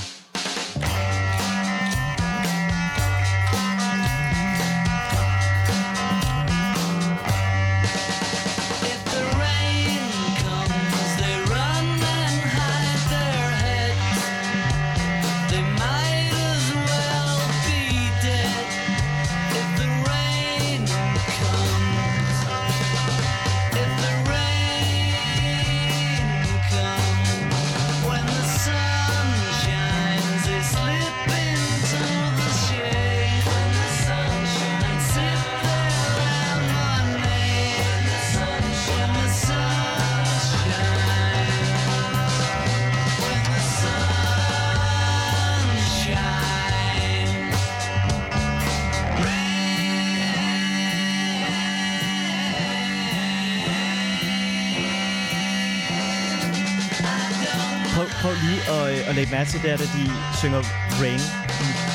At, at lægge mærke til, det er, da de synger Rain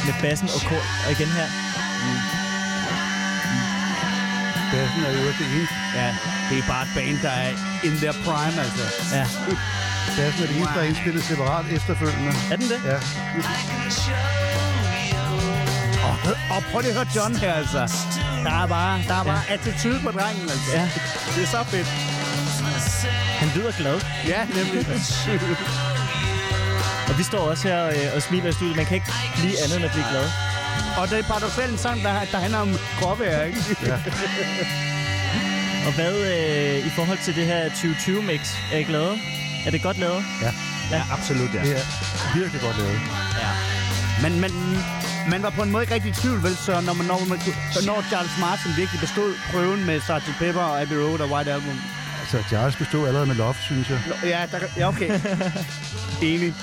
med bassen og kor. Og igen her.
Bassen er jo det eneste,
Ja, det er bare et band, der er in their prime, altså.
Ja.
bassen er det eneste, der er indspillet separat efterfølgende.
Er den det?
Ja,
Og, og prøv lige at høre John her, altså. Der er bare, der er bare attitude på drengen, altså.
Ja.
Det er så fedt.
Han lyder glad.
Ja, nemlig.
Og vi står også her øh, og smiler i studiet. Man kan ikke blive andet end at blive glad.
og det er paradoxalt en sang, der, der handler om gråvejr, ikke?
Og hvad øh, i forhold til det her 2020-mix? Er I glade? Er det godt lavet?
Ja, absolut, ja.
det er virkelig godt lavet.
ja. Men, men man var på en måde ikke rigtig i tvivl, vel? Så når, man, når, man, så når Charles Martin virkelig bestod prøven med Sgt. Pepper og Abbey Road og White Album.
Altså, Charles bestod allerede med Love, synes jeg.
Ja, der, ja okay. Enig.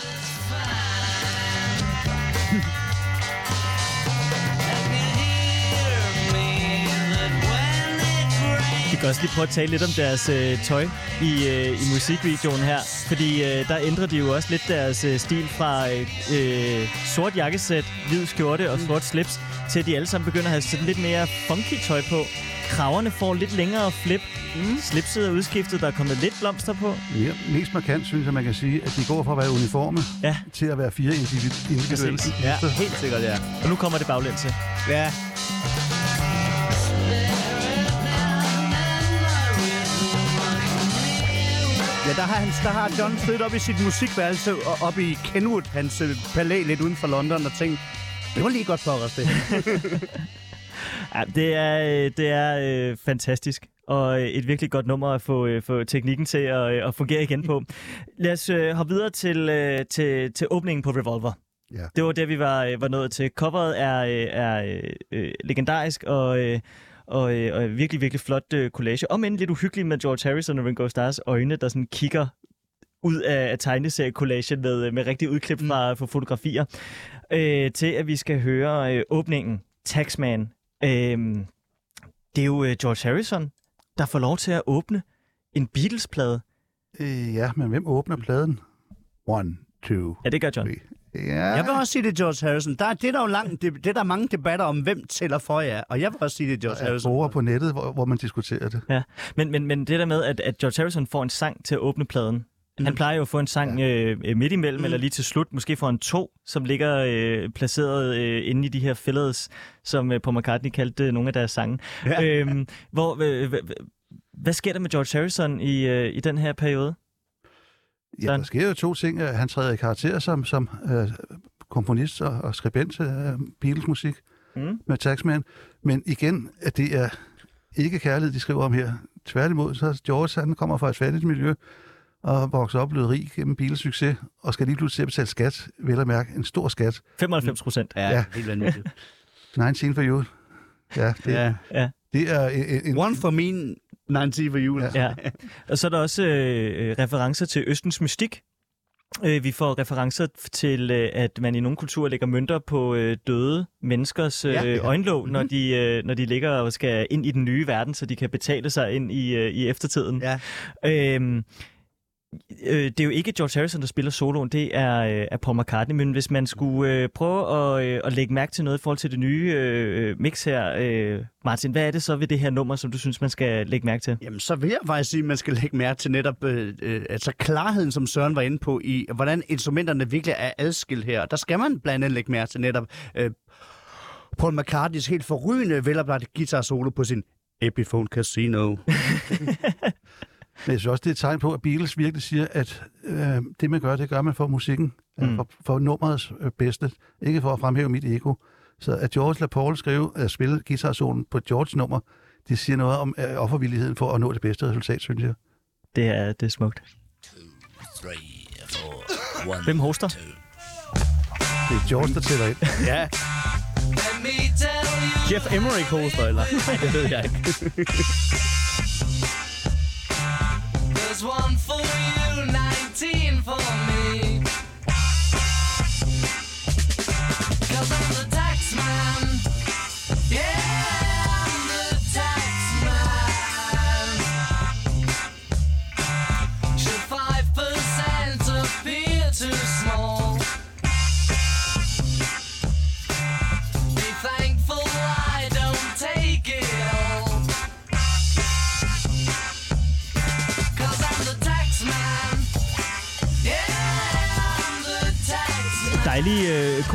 Kan også lige prøve at tale lidt om deres øh, tøj i, øh, i musikvideoen her. Fordi øh, der ændrer de jo også lidt deres øh, stil fra øh, øh, sort jakkesæt, hvid skjorte og sort slips, til at de alle sammen begynder at have sådan lidt mere funky tøj på. Kraverne får lidt længere flip. Mm. Slipset er udskiftet, der er kommet lidt blomster på.
Mere, mest markant synes jeg, man kan sige, at de går fra at være uniforme
Ja.
til at være fire individ- individuelle.
Ja, helt sikkert, ja.
Og nu kommer det baglæns til.
Ja. Der har, han, der har John siddet op i sit musikværelse og op i Kenwood, hans øh, palæ lidt uden for London, og tænkt, det var lige godt for os, det.
Ja, det er, øh, det er øh, fantastisk. Og øh, et virkelig godt nummer at få, øh, få teknikken til at, øh, at fungere igen på. Lad os øh, hoppe videre til, øh, til, til åbningen på Revolver.
Ja.
Det var det, vi var, øh, var nået til. Coveret er, øh, er øh, legendarisk og, øh, og, øh, og virkelig, virkelig flot øh, collage. Om end lidt uhyggelig med George Harrison og Ringo Starrs øjne, der sådan kigger ud af, af tegneseriecollagen med, med rigtig udklip fra, fra fotografier, øh, til at vi skal høre øh, åbningen, Taxman. Øh, det er jo øh, George Harrison, der får lov til at åbne en Beatles-plade.
Øh, ja, men hvem åbner pladen? One, two,
Ja, det gør John.
three. Ja,
Jeg vil også sige, det George Harrison. Der, er- det, er der jo lang, det, det er der mange debatter om, hvem tæller for jer. Og jeg vil også sige, det George Harrison.
forer på nettet, hvor, hvor man diskuterer det.
Ja, men, men, men det der med, at, at George Harrison får en sang til at åbne pladen. Mm. Han plejer jo at få en sang øh, øh, midt imellem, mm. eller lige til slut. Måske får han to, som ligger øh, placeret øh, inde i de her fillers, som øh, Paul McCartney kaldte øh, nogle af deres sange.
Ja.
Øhm, hvor, øh, øh, hvad sker der med George Harrison i, øh, i den her periode?
Ja, der sker jo to ting. Han træder i karakter som, som øh, komponist og, og skribent til øh, Beatles-musik
Mm.
med Taxman. Men igen, at det er ikke kærlighed, de skriver om her. Tværtimod, så George, han kommer fra et fattigt miljø og vokser op blevet rig gennem Beatles succes, og skal lige pludselig til at betale skat, vel at mærke en stor skat.
95 procent.
Ja,
Ja.
helt vanvittigt.
19 for you. Ja, det, ja.
ja.
det er en, en,
One for me, 90 for you.
Ja.
Og så er der også øh, øh, referencer til Østens mystik. Øh, vi får referencer til, øh, at man i nogle kulturer lægger mønter på øh, døde menneskers øh,
Ja, ja.
øjenlåg, når, de, øh, når de ligger og skal ind i den nye verden, så de kan betale sig ind i, øh, i eftertiden.
Ja.
Øhm, øh, det er jo ikke George Harrison, der spiller soloen, det er, øh, er Paul McCartney, men hvis man skulle øh, prøve at, øh, at lægge mærke til noget i forhold til det nye øh, mix her, øh, Martin, hvad er det så ved det her nummer, som du synes, man skal lægge mærke til?
Jamen, så vil jeg faktisk sige, at man skal lægge mærke til netop øh, øh, altså klarheden, som Søren var inde på, i hvordan instrumenterne virkelig er adskilt her. Der skal man blandt andet lægge mærke til netop øh, Paul McCartneys helt forrygende veloplagte guitar solo på sin Epiphone Casino.
Men jeg synes også, det er et tegn på, at Beatles virkelig siger, at øh, det, man gør, det gør man for musikken.
Mm.
For, for nummerets øh, bedste. Ikke for at fremhæve mit ego. Så at George LaPaul skrive at spille guitarsolen på George nummer, det siger noget om øh, offervilligheden for at nå det bedste resultat, synes jeg.
Det er, det er smukt.
three, four, one,
Hvem hoster?
two.
Det er George, der tæller ind.
ja. Jeff Emmerich hoster, eller? Nej, det ved jeg ikke.
There's one for you,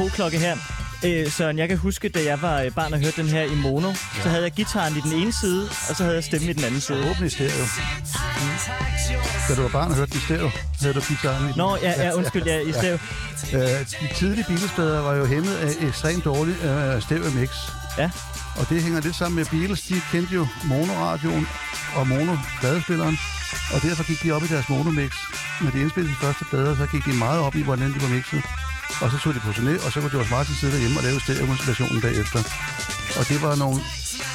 koklokke her. Øh, Søren, jeg kan huske, da jeg var øh, barn og hørte den her i mono, ja. så havde jeg gitaren i den ene side, og så havde jeg stemmen i den anden side.
Åbne i stereo. Da du var barn og hørte den i stereo, havde du gitaren i den.
Nå, ja, ja undskyld, ja, i stedet.
Øh, de tidlige Beatles-plader var jo hæmmet af ekstremt dårlig øh, stereo-mix.
Ja.
Og det hænger lidt sammen med Beatles. De kendte jo monoradioen og monopladespilleren, og derfor gik de op i deres monomix. Når de indspillede de første plader, så gik de meget op i, hvordan de var mixet. Og så tog de på turné, og så kunne George Martin sidde derhjemme og lave stereo-versionen bagefter. Og det var nogle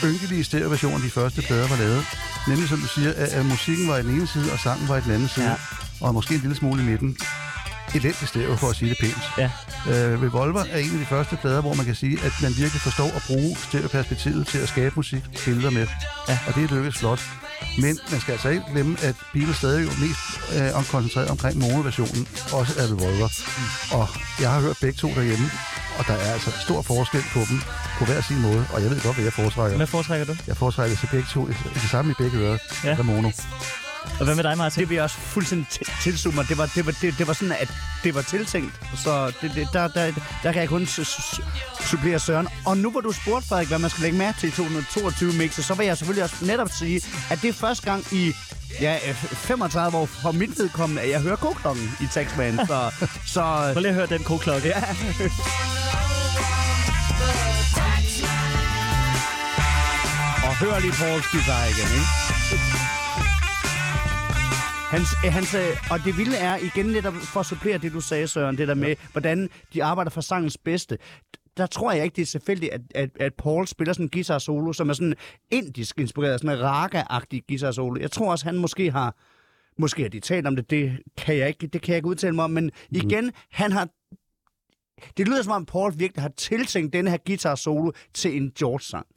ynkelige stereo-versioner, de første plader var lavet. Nemlig som du siger, at, at musikken var i den ene side, og sangen var i den anden side.
Ja.
Og måske en lille smule i midten. Elendig stereo, for at sige det pænt.
Ja.
Øh, Revolver er en af de første plader, hvor man kan sige, at man virkelig forstår at bruge stereoperspektivet til at skabe musik, billeder med.
Ja.
Og det er lykkedes flot. Men man skal altså ikke glemme, at Beatles stadig jo mest øh, koncentreret omkring monoversionen, også af Revolver. Mm. Og jeg har hørt begge to derhjemme, og der er altså stor forskel på dem på hver sin måde. Og jeg ved godt, hvad jeg foretrækker.
Hvad foretrækker du?
Jeg foretrækker så begge to det samme i begge ører.
Ja.
Ja. mono.
Og hvad med dig, Martin?
Det vil jeg også fuldstændig til- tilslutte mig. Det var, det, var, det, det var sådan, at det var tiltænkt. Så det, det, der, der, der kan jeg kun su- su- supplere Søren. Og nu hvor du spurgte, Frederik, hvad man skal lægge mærke til i 222 mixer, så vil jeg selvfølgelig også netop sige, at det er første gang i ja, øh, 35 år fra mit vedkommende, at jeg hører koklokken i Taxman. Så, så
Prøv lige at høre den koklokke.
ja. Og hør lige Pauls guitar igen, ikke? Hans, øh, hans, og det vilde er, igen netop for at supplere det, du sagde, Søren, det der med, hvordan de arbejder for sangens bedste. Der tror jeg ikke, det er selvfølgelig, at, at, at Paul spiller sådan en guitar solo, som er sådan indisk inspireret, sådan en raga-agtig guitar solo. Jeg tror også, han måske har, måske har de talt om det, det kan jeg ikke, det kan jeg ikke udtale mig om, men igen, han har det lyder som om Paul virkelig har tiltænkt denne her guitar solo til en George-sang.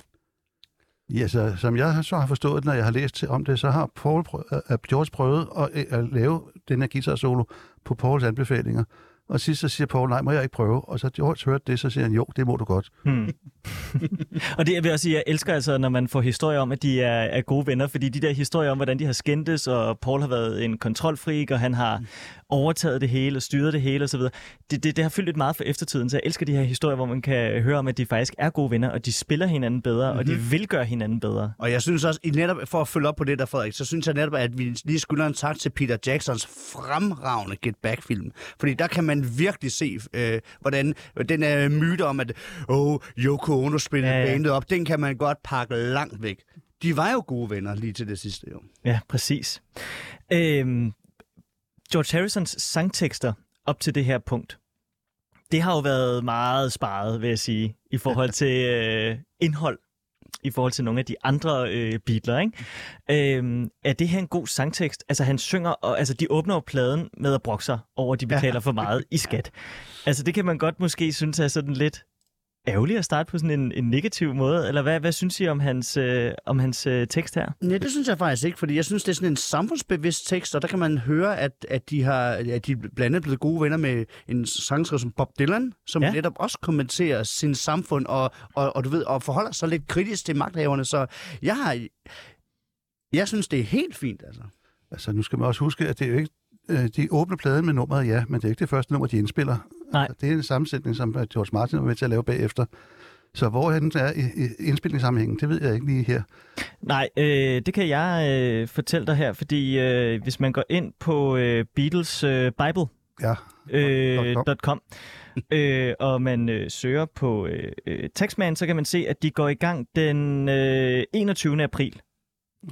Ja, så, som jeg så har forstået, når jeg har læst til- om det, så har Paul prø- uh, George prøvet at, øh, at lave den her guitar solo på Pauls anbefalinger. Og sidst så siger Paul, nej, må jeg ikke prøve? Og så George hørte det, så siger han, jo, det må du godt.
Hmm. og det jeg vil også sige, jeg elsker altså, når man får historier om, at de er, er gode venner, fordi de der historier om, hvordan de har skændtes, og Paul har været en kontrolfreak, og han har overtaget det hele, og styret det hele osv., det, det, det har fyldt lidt meget for eftertiden, så jeg elsker de her historier, hvor man kan høre om, at de faktisk er gode venner, og de spiller hinanden bedre, mm-hmm. og de vil gøre hinanden bedre.
Og jeg synes også, i netop for at følge op på det der, Frederik, så synes jeg netop, at vi lige skylder en tak til Peter Jacksons fremragende Get Back-film. Fordi der kan man virkelig se, øh, hvordan den øh, myte om, at oh, Yoko Ono spillede
Ja,
ja,
ja.
ja. bandet op, den kan man godt pakke langt væk. De var jo gode venner lige til det sidste, jo.
Ja, præcis. Øhm, George Harrisons sangtekster op til det her punkt, det har jo været meget sparet, vil jeg sige, i forhold til øh, indhold, i forhold til nogle af de andre øh, Beatles, ikke? Øhm, er det her en god sangtekst? Altså, han synger, og altså, de åbner jo pladen med at brokke sig over, at de betaler for meget i skat. Altså, det kan man godt måske synes er sådan lidt ærgerligt at starte på sådan en, en negativ måde, eller hvad, hvad synes I om hans, øh, om hans øh, tekst her?
Nej, det synes jeg faktisk ikke, fordi jeg synes, det er sådan en samfundsbevidst tekst, og der kan man høre, at, at, de, har, at de blandt andet blevet gode venner med en sangskriver som Bob Dylan, som
Ja.
ja. netop også kommenterer sin samfund, og, og, og, du ved, og forholder sig lidt kritisk til magthaverne, så jeg har... Jeg synes, det er helt fint, altså.
Altså, nu skal man også huske, at det er jo ikke... øh, De åbner pladen med nummeret, ja, men det er ikke det første nummer, de indspiller.
Nej.
Altså, det er en sammensætning, som øh, George Martin var med til at lave bagefter. Så hvor han er i, indspilningssammenhængen, det ved jeg ikke lige her.
Nej, øh, det kan jeg øh, fortælle dig her, fordi øh, hvis man går ind på øh, Beatles øh, Bible,
Ja,
øh,
.com.
.com, øh, og man øh, søger på øh, øh, Taxman, så kan man se, at de går i gang den øh, 21. april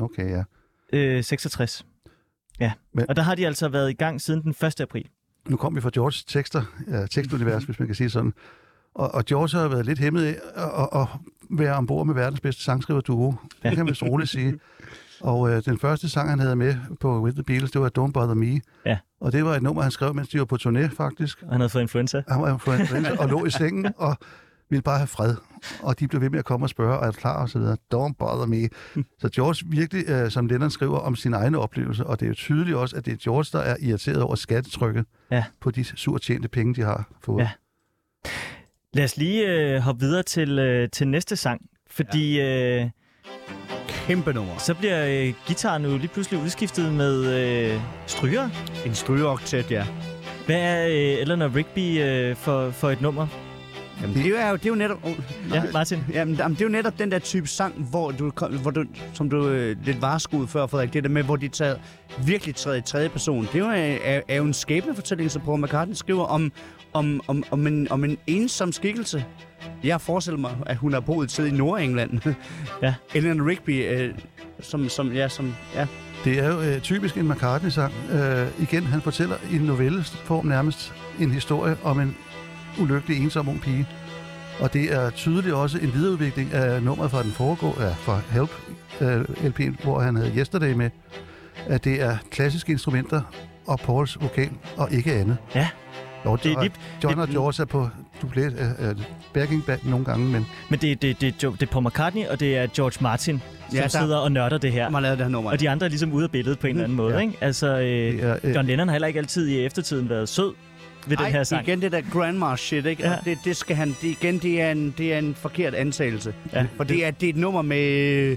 okay, ja.
øh, 66. Ja,
Men-
og der har de altså været i gang siden den 1. april.
Nu kom vi fra Georges tekster, ja, tekstunivers, hvis man kan sige sådan. Og, og George har været lidt hæmmet af at, at, være ombord med verdens bedste sangskriver-duo. Det kan man vist roligt sige. Og øh, den første sang, han havde med på With the Beatles, det var Don't Bother Me.
Ja.
Og det var et nummer, han skrev, mens de var på turné, faktisk.
Og han havde fået influenza.
Han var influenza og lå i sengen og ville bare have fred. Og de blev ved med at komme og spørge, og er du klar og så videre. Don't bother me. Så George virkelig, øh, som Lennon skriver om sin egne oplevelse, og det er jo tydeligt også, at det er George, der er irriteret over skattetrykket
Ja.
på de surt tjente penge, de har fået.
Ja. Lad os lige øh, hoppe videre til, øh, til næste sang, fordi øh,
Kæmpe nummer.
så bliver øh, gitaren jo lige pludselig udskiftet med øh, stryger.
En strygeoktet, ja.
Hvad er øh, Eleanor Rigby øh, for, for et nummer?
Jamen, det er jo, det er jo netop... Oh,
Ja, Martin?
Jamen, jamen, det er jo netop den der type sang, hvor du, hvor du som du øh, lidt varskud før, Frederik, det der med, hvor de tager, virkelig træder i tredje person. Det er jo, er, er, jo en skæbnefortælling, som Paul McCartney skriver om, om, om, om, en, om en ensom skikkelse. Jeg forestiller mig, at hun har boet et sted i Nordengland.
Ja.
Eleanor Rigby, øh, som, som, ja, som, ja.
Det er jo øh, typisk en McCartney-sang. Øh, igen, han fortæller i en novelleform nærmest en historie om en ulykkelig ensom ung pige. Og det er tydeligt også en videreudvikling af nummeret fra den foregå, ja, fra Help øh, LP'en, hvor han havde Yesterday med, at det er klassiske instrumenter og Pauls vokal, og ikke andet.
Ja.
Jo,
Det er
og
lige-
John og
det-
George er på dublet uh, backing band nogle gange, men
Men det, det, det, det er Paul McCartney, og det er George Martin, som
Ja, der-
sidder og nørder det her.
Lavet det her nummer.
Og de andre er ligesom ude af billedet på en eller anden måde,
Ja.
ikke? Altså, øh,
det er... Øh,
John Lennon har heller ikke altid i eftertiden været sød ved den her sang.
igen det der grandma shit, ikke?
Ja.
Ja. Det, det skal han, det, igen, det er, en, det er en forkert antagelse.
Ja.
For det er, det er et nummer med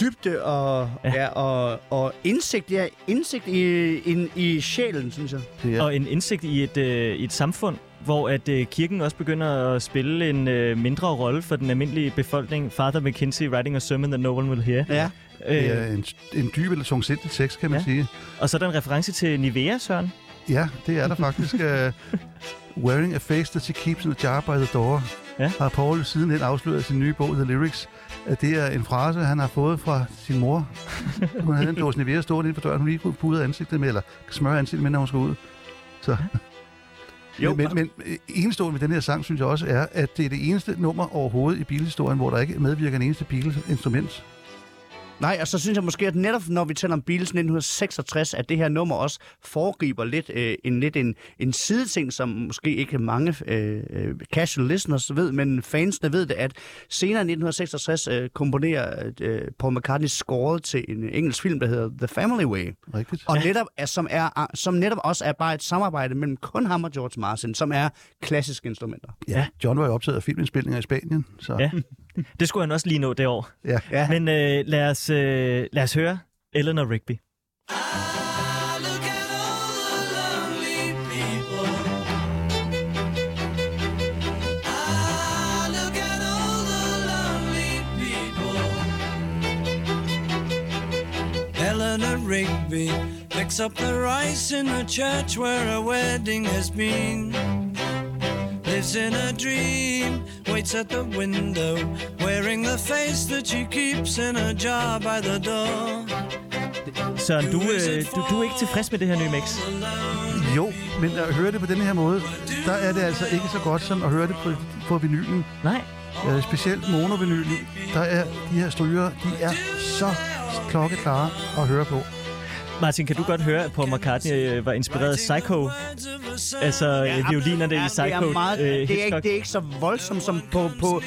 dybde og,
Ja.
ja. Ja, og, og indsigt, ja, indsigt i, i, i sjælen, synes jeg.
det er,
Og en indsigt i et, øh, et samfund, hvor at øh, kirken også begynder at spille en øh, mindre rolle for den almindelige befolkning. Father McKinsey writing a sermon that no one will hear.
Ja.
det
Øh,
er en, en dyb eller tungsindig tekst, kan man
Ja.
sige.
og så er der en reference til Nivea, Søren.
Ja, det er der faktisk. uh, wearing a face that she keeps in a jar by the door.
Ja.
Har Paul sidenhen afsløret sin nye bog, The Lyrics, at det er en frase, han har fået fra sin mor. Hun havde en dåse Nivea stående inden for døren, hun lige kunne pudre ansigtet med, eller smøre ansigtet med, når hun skal ud. Så.
Jo.
Men, men, men enestående med den her sang, synes jeg også, er, at det er det eneste nummer overhovedet i bilhistorien, hvor der ikke medvirker en eneste bilinstrument.
Nej, og så synes jeg måske, at netop når vi taler om Beatles 1966, at det her nummer også foregriber lidt øh, en lidt en, en sideting, som måske ikke mange øh, øh, casual listeners ved, men fansene ved det, at senere i 1966 øh, komponerer øh, Paul McCartney scoret til en engelsk film, der hedder The Family Way.
Rigtigt?
Og netop, er, som, er, som netop også er bare et samarbejde mellem kun ham og George Martin, som er klassiske instrumenter.
Ja.
John var jo optaget af filmindspilninger i Spanien, så
Ja. Det skulle han også lige nå det år.
ja.
Ja.
Men øh, lad, os, øh, lad os høre Eleanor Rigby.
Ah, look at all the lonely people. Ah, look at all the lonely people. Eleanor Rigby picks up the rice in the church where a wedding has been. Lives in a dream, waits at the window, wearing the face that she keeps in a jar by the door.
Søren, du, øh, du, du er ikke tilfreds med det her nye mix?
Jo, men at høre det på den her måde, der er det altså ikke så godt som at høre det på, på vinylen.
Nej.
Øh, specielt monovinylen, der er de her stryger, de er så klokkeklare at høre på.
Martin, kan du godt høre, at Paul McCartney øh, var inspireret af Psycho? Altså, ja, violinerne i Psycho.
det er, meget,
øh,
det, er ikke, det er ikke så voldsomt som på, på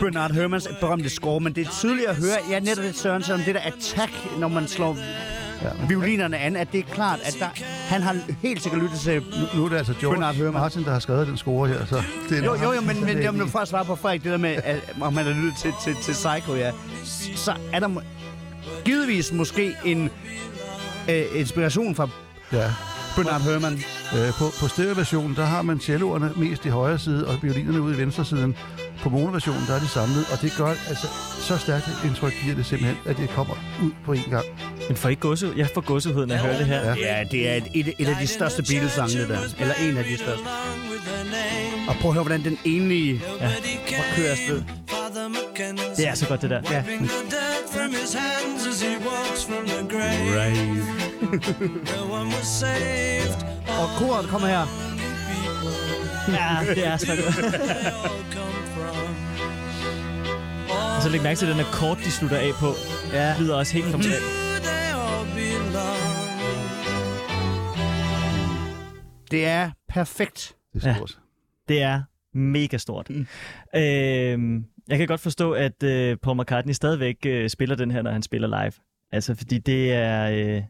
Bernard Hermans berømte score, men det er tydeligt at høre, ja, netop det Søren, som det der attack, når man slår
Ja.
violinerne an, at det er klart, at der, han har helt sikkert lyttet til...
Nu, nu er det altså George
Bernard Herrmann.
Martin, der har skrevet den score her. Så det er
Jo, jo, jo, men, men
det
det, men for at svare på Frederik, det der med, at, om man har lyttet til, til, til Psycho, ja, så er der givetvis måske en øh, inspiration fra
Ja.
Bernard Herrmann.
Øh, på, på stereoversionen, der har man celloerne mest i højre side, og violinerne ude i venstre siden. På monoversionen, der er de samlet, og det gør altså så stærkt indtryk giver det simpelthen, at det kommer ud på en gang.
Men får ikke gåse, jeg får gåsehud, når jeg hører det her.
Ja.
Ja, det er et, et, et af de største Beatles-sange, det der. Eller en af de største. Og prøv at høre, hvordan den enlige ja. kører afsted.
Det er så godt, det der.
Ja.
the one was saved.
Og koret kommer her.
Ja, det er så godt. Og så læg mærke til, at den akkord, de slutter af på,
Ja.
lyder også helt
belong?
Det er perfekt.
Det er
Ja.
stort.
Det er mega stort. Mm. Øhm, jeg kan godt forstå, at øh, Paul McCartney stadigvæk øh, spiller den her, når han spiller live. Altså, fordi det er, øh,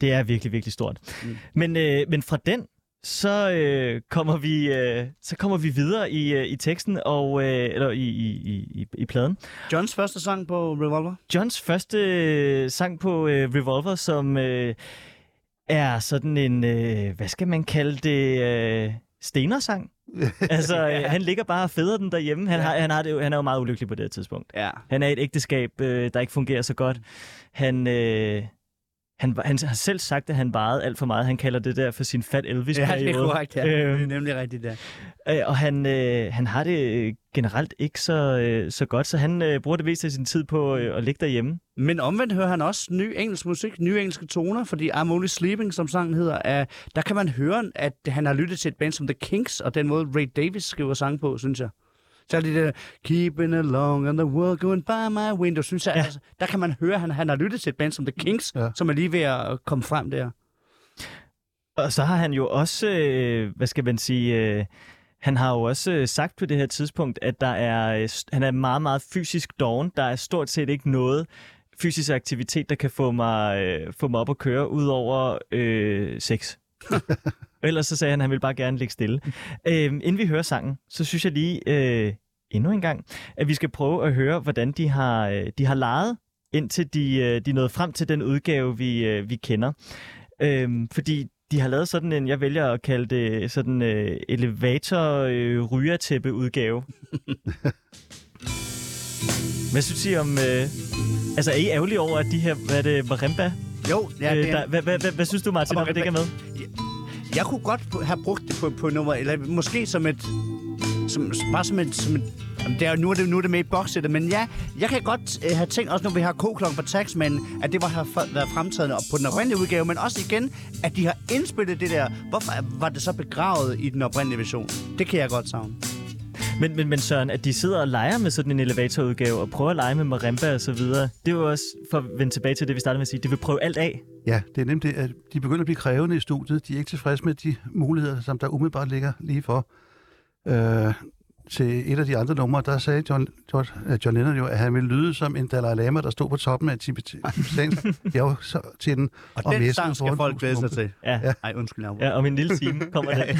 det er virkelig, virkelig stort. Mm. Men, øh, men fra den, så, øh, kommer vi, øh, så kommer vi videre i, øh, i teksten, og, øh, eller i, i, i, i pladen.
Johns første sang på Revolver.
Johns første øh, sang på øh, Revolver, som øh, er sådan en, øh, hvad skal man kalde det, øh, stenersang. altså, øh, han ligger bare og feder den derhjemme. Han, har, han, har det, jo- han er jo meget ulykkelig på det tidspunkt.
Ja.
Han er et ægteskab, øh, der ikke fungerer så godt. Han, øh, han, han har selv sagt, at han varede alt for meget. Han kalder det der for sin fat elvis
Ja, det er korrekt, ja.
Øhm.
Det er nemlig rigtigt, ja.
Øh, og han, øh, han har det øh, generelt ikke så, øh, så godt, så han øh, bruger det meste af sin tid på øh, at ligge derhjemme.
Men omvendt hører han også ny engelsk musik, nye engelske toner, fordi I'm Only Sleeping, som sangen hedder, er, der kan man høre, at han har lyttet til et band som The Kinks, og den måde Ray Davis skriver sang på, synes jeg. Så det der, keeping along and the world going by my window, synes jeg, ja. altså, der kan man høre, at han, han har lyttet til et band som The Kinks, ja. Som er lige ved at komme frem der.
Og så har han jo også, øh, hvad skal man sige, øh, han har jo også øh, sagt på det her tidspunkt, at der er, øh, han er meget, meget fysisk doven. Der er stort set ikke noget fysisk aktivitet, der kan få mig, øh, få mig op at køre, udover øh, sex. Ellers så sagde han, at han ville bare gerne ligge stille. Øh, inden vi hører sangen, så synes jeg lige øh, endnu en gang, at vi skal prøve at høre, hvordan de har, øh, de har leget, indtil de, øh, de nåede frem til den udgave, vi, øh, vi kender. Øhm, fordi de har lavet sådan en, jeg vælger at kalde det sådan øh, elevator øh, rygertæppe udgave. Hvad synes I om... Øh, altså, er I ærgerlige over, at de her... Hvad er det? Marimba?
Jo, ja,
øh,
det er,
der, hvad, hvad, hvad, hvad synes du, Martin, om at det ikke er med?
Jeg kunne godt have brugt det på, på nummer, eller måske som et, som, bare som et, som et jamen, det er, nu, er det, nu er det med i bokssættet, men ja, jeg kan godt øh, have tænkt, også når vi har K-klokken på Taxman, at det var f- været fremtrædende på den oprindelige udgave, men også igen, at de har indspillet det der. Hvorfor var det så begravet i den oprindelige version? Det kan jeg godt savne.
Men, men, men Søren, at de sidder og leger med sådan en elevatorudgave, og prøver at lege med marimba og så videre, det er jo også, for at vende tilbage til det, vi startede med at sige, det vil prøve alt af.
Ja, det er nemt det, at de begynder at blive krævende i studiet. De er ikke tilfredse med de muligheder, som der umiddelbart ligger lige for. Øh, til et af de andre numre, der sagde John, John, øh, John Lennon jo, at han ville lyde som en Dalai Lama, der stod på toppen af et tibetansk bjerg så- til den.
Og,
Og
den sang skal folk glæde sig til.
Ja, ja.
Ej, undskyld, jeg
ja om en lille time kommer den.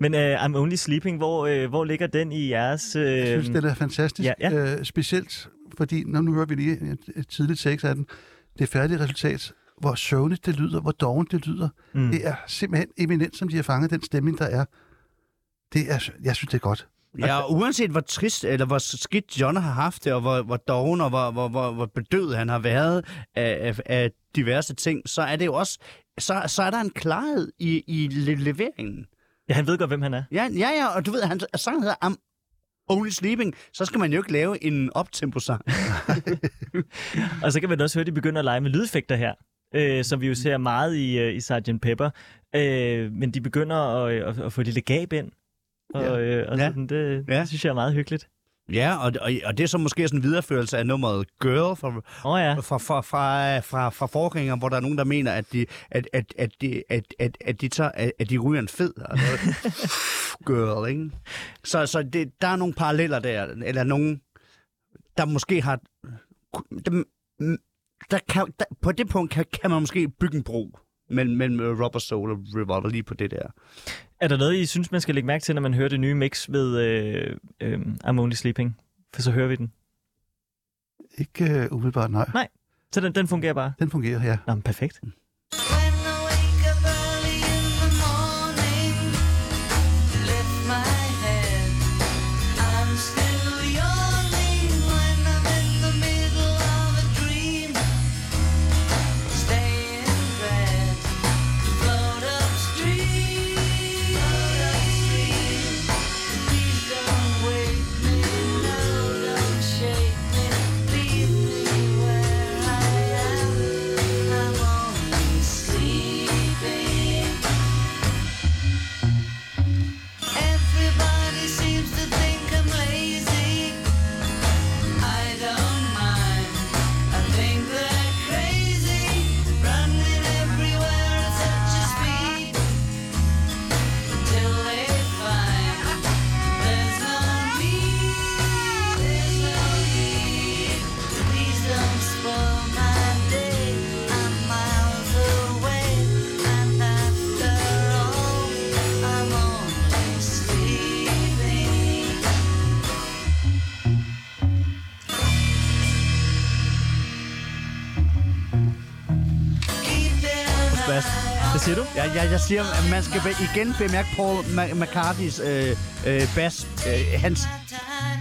men uh, I'm Only Sleeping, hvor, uh, hvor ligger den i jeres... Uh,
Jeg synes, det er fantastisk.
ja, ja.
Øh, specielt, fordi når nu hører vi lige et, et tidligt tekst af den. Det færdige resultat, hvor søvnigt det lyder, hvor dovent det lyder.
Mm.
Det er simpelthen eminent, som de har fanget den stemning, der er. Det er, jeg synes, det er godt.
Ja, og uanset hvor trist eller hvor skidt John har haft det, og hvor, hvor doven og hvor, hvor, hvor, hvor bedøvet han har været af, af, af diverse ting, så er det jo også, så, så er der en klarhed i, i le- leveringen.
Ja, han ved godt, hvem han er.
Ja, ja, ja, og du ved, han sangen hedder I'm Only Sleeping, så skal man jo ikke lave en optempo-sang.
Og så kan man også høre, at de begynder at lege med lydeffekter her, øh, som vi jo ser meget i, øh, i Sgt. Pepper. Øh, men de begynder at, at, at få et lille gab ind. Og,
Ja.
øh, og
Ja.
sådan, det,
Ja.
det synes jeg er meget hyggeligt.
Ja, og, og, og det er så måske sådan en videreførelse af nummeret Girl fra,
oh, ja.
fra, fra, fra, fra, fra forgænger, hvor der er nogen, der mener, at de, at, at, at de, at, at, at de, tager, at, at de ryger en fed. Altså, girl, ikke? Så, så det, der er nogle paralleller der, eller nogen, der måske har... Der, der kan, der, på det punkt kan, kan man måske bygge en bro mellem, mellem øh, Rubber Soul og Revolver lige på det der.
Er der noget, I synes, man skal lægge mærke til, når man hører det nye mix ved øh, øh, I'm Only Sleeping? For så hører vi den.
Ikke uh, umiddelbart, nej.
Så den, den fungerer bare.
Den fungerer, ja.
Nå, men perfekt.
Jeg, jeg, siger, at man skal igen bemærke Paul McCartneys øh, øh, bas. Øh, hans,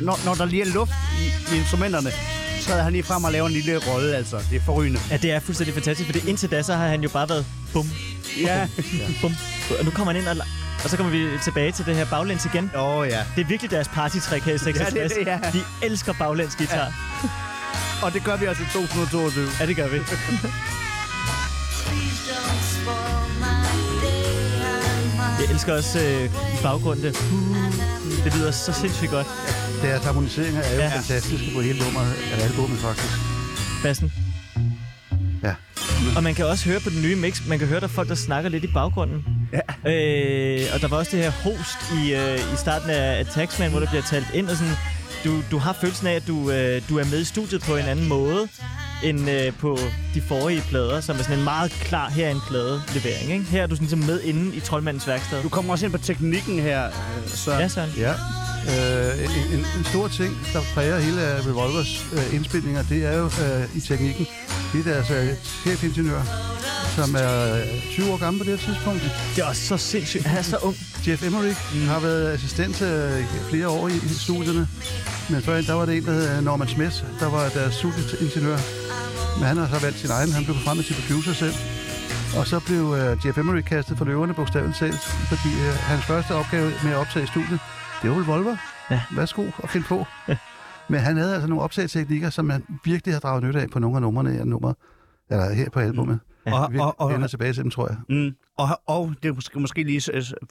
når, når der lige er luft i, i instrumenterne, træder han lige frem og laver en lille rolle, altså. Det er forrygende.
Ja, det er fuldstændig fantastisk, fordi indtil da, så har han jo bare været bum,
Ja.
bum. Og nu kommer han ind, og, og så kommer vi tilbage til det her baglæns igen.
Åh, oh, ja.
Det er virkelig deres partytrick her i 66.
Ja, det det, ja.
De elsker baglæns guitar. Ja.
Og det gør vi også i 2022.
ja, det gør vi. elsker også øh, i baggrunden det. Det lyder så sindssygt godt.
Deres harmoniseringer er jo
Ja.
fantastiske på hele nummeret, eller albumet faktisk.
Bassen.
Ja.
Og man kan også høre på den nye mix, man kan høre, der er folk, der snakker lidt i baggrunden. Ja. Øh, og der var også det her host i, øh, i starten af, af Taxman, hvor der bliver talt ind, og sådan, du, du har følelsen af, at du, øh, du er med i studiet på en anden måde, end øh, på de forrige plader, som er sådan en meget klar, her er en plade-levering. Ikke? Her er du sådan ligesom med inde i Troldmandens værksted.
Du kommer også ind på teknikken her, øh, så...
Ja, Søren.
Ja. Øh, en, en, en stor ting, der præger hele af Revolvers øh, indspilninger, det er jo øh, i teknikken. Det er deres øh, chefingeniør, som er øh, 20 år gammel på det her tidspunkt.
Det er også så sindssygt. Han er så ung.
Jeff Emmerich mm. har været assistent øh, flere år i, i studierne. Men før der var det en, der hed Norman Smith, der var deres studieingeniør. Men han har så valgt sin egen. Han blev frem til producer selv. Og så blev øh, Jeff Emmerich kastet for løverne bogstaveligt talt, fordi øh, hans første opgave med at optage i studiet, det var Revolver.
Ja.
Værsgo og find på. Men han havde altså nogle optageteknikker, som man virkelig har draget nyt af på nogle af numrene her nummer, eller her på albumet.
Ja.
Og, og, og,
vender tilbage til dem, tror jeg.
Mm. Og, og det er måske, måske lige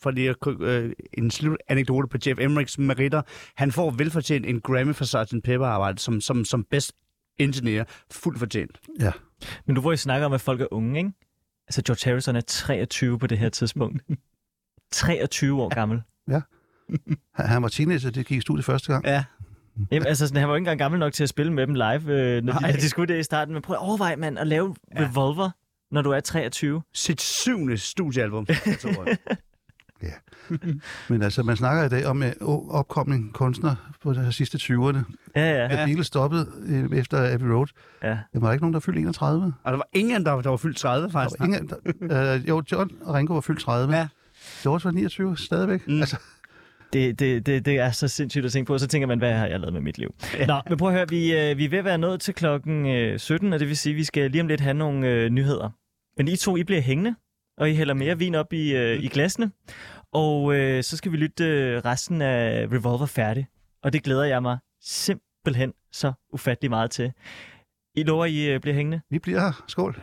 for lige at, øh, en slut anekdote på Jeff Emmerichs meritter. Han får velfortjent en Grammy for Sgt. Pepper-arbejde som, som, som best engineer. Fuldt fortjent.
Ja.
Men du hvor I snakker om, at folk er unge, ikke? Altså, George Harrison er 23 på det her tidspunkt. 23 år gammel.
Han, han var teenager, det gik i studiet første gang.
Ja.
Jamen, altså, sådan, han var jo ikke engang gammel nok til at spille med dem live, øh, når
Nej.
de, de skulle det i starten. Men prøv at overveje, mand, at lave
Ja.
Revolver, når du er 23.
Sit syvende studiealbum. tror jeg.
Men altså, man snakker i dag om en opkommende kunstner på de sidste 20'erne.
Ja, ja.
Ja. Da Beatles stoppede øh, efter Abbey Road,
ja.
der var ikke nogen, der fyldte 31.
og der var ingen, der, der var fyldt 30,
Der
faktisk.
var ingen, der, øh, jo, John og Ringo var fyldt 30.
Ja.
George var 29 stadigvæk. Mm. Altså,
Det, det, det, det er så sindssygt at tænke på. Så tænker man, hvad har jeg lavet med mit liv? Ja. Nå, men prøv at høre, vi, øh, vi er ved at være nået til klokken øh, 17, og det vil sige, at vi skal lige om lidt have nogle øh, nyheder. Men I to, I bliver hængende, og I hælder mere vin op i, øh, i glasene. Og øh, så skal vi lytte øh, resten af Revolver færdig. Og det glæder jeg mig simpelthen så ufattelig meget til. I lover, I øh, bliver hængende?
vi bliver her. Skål.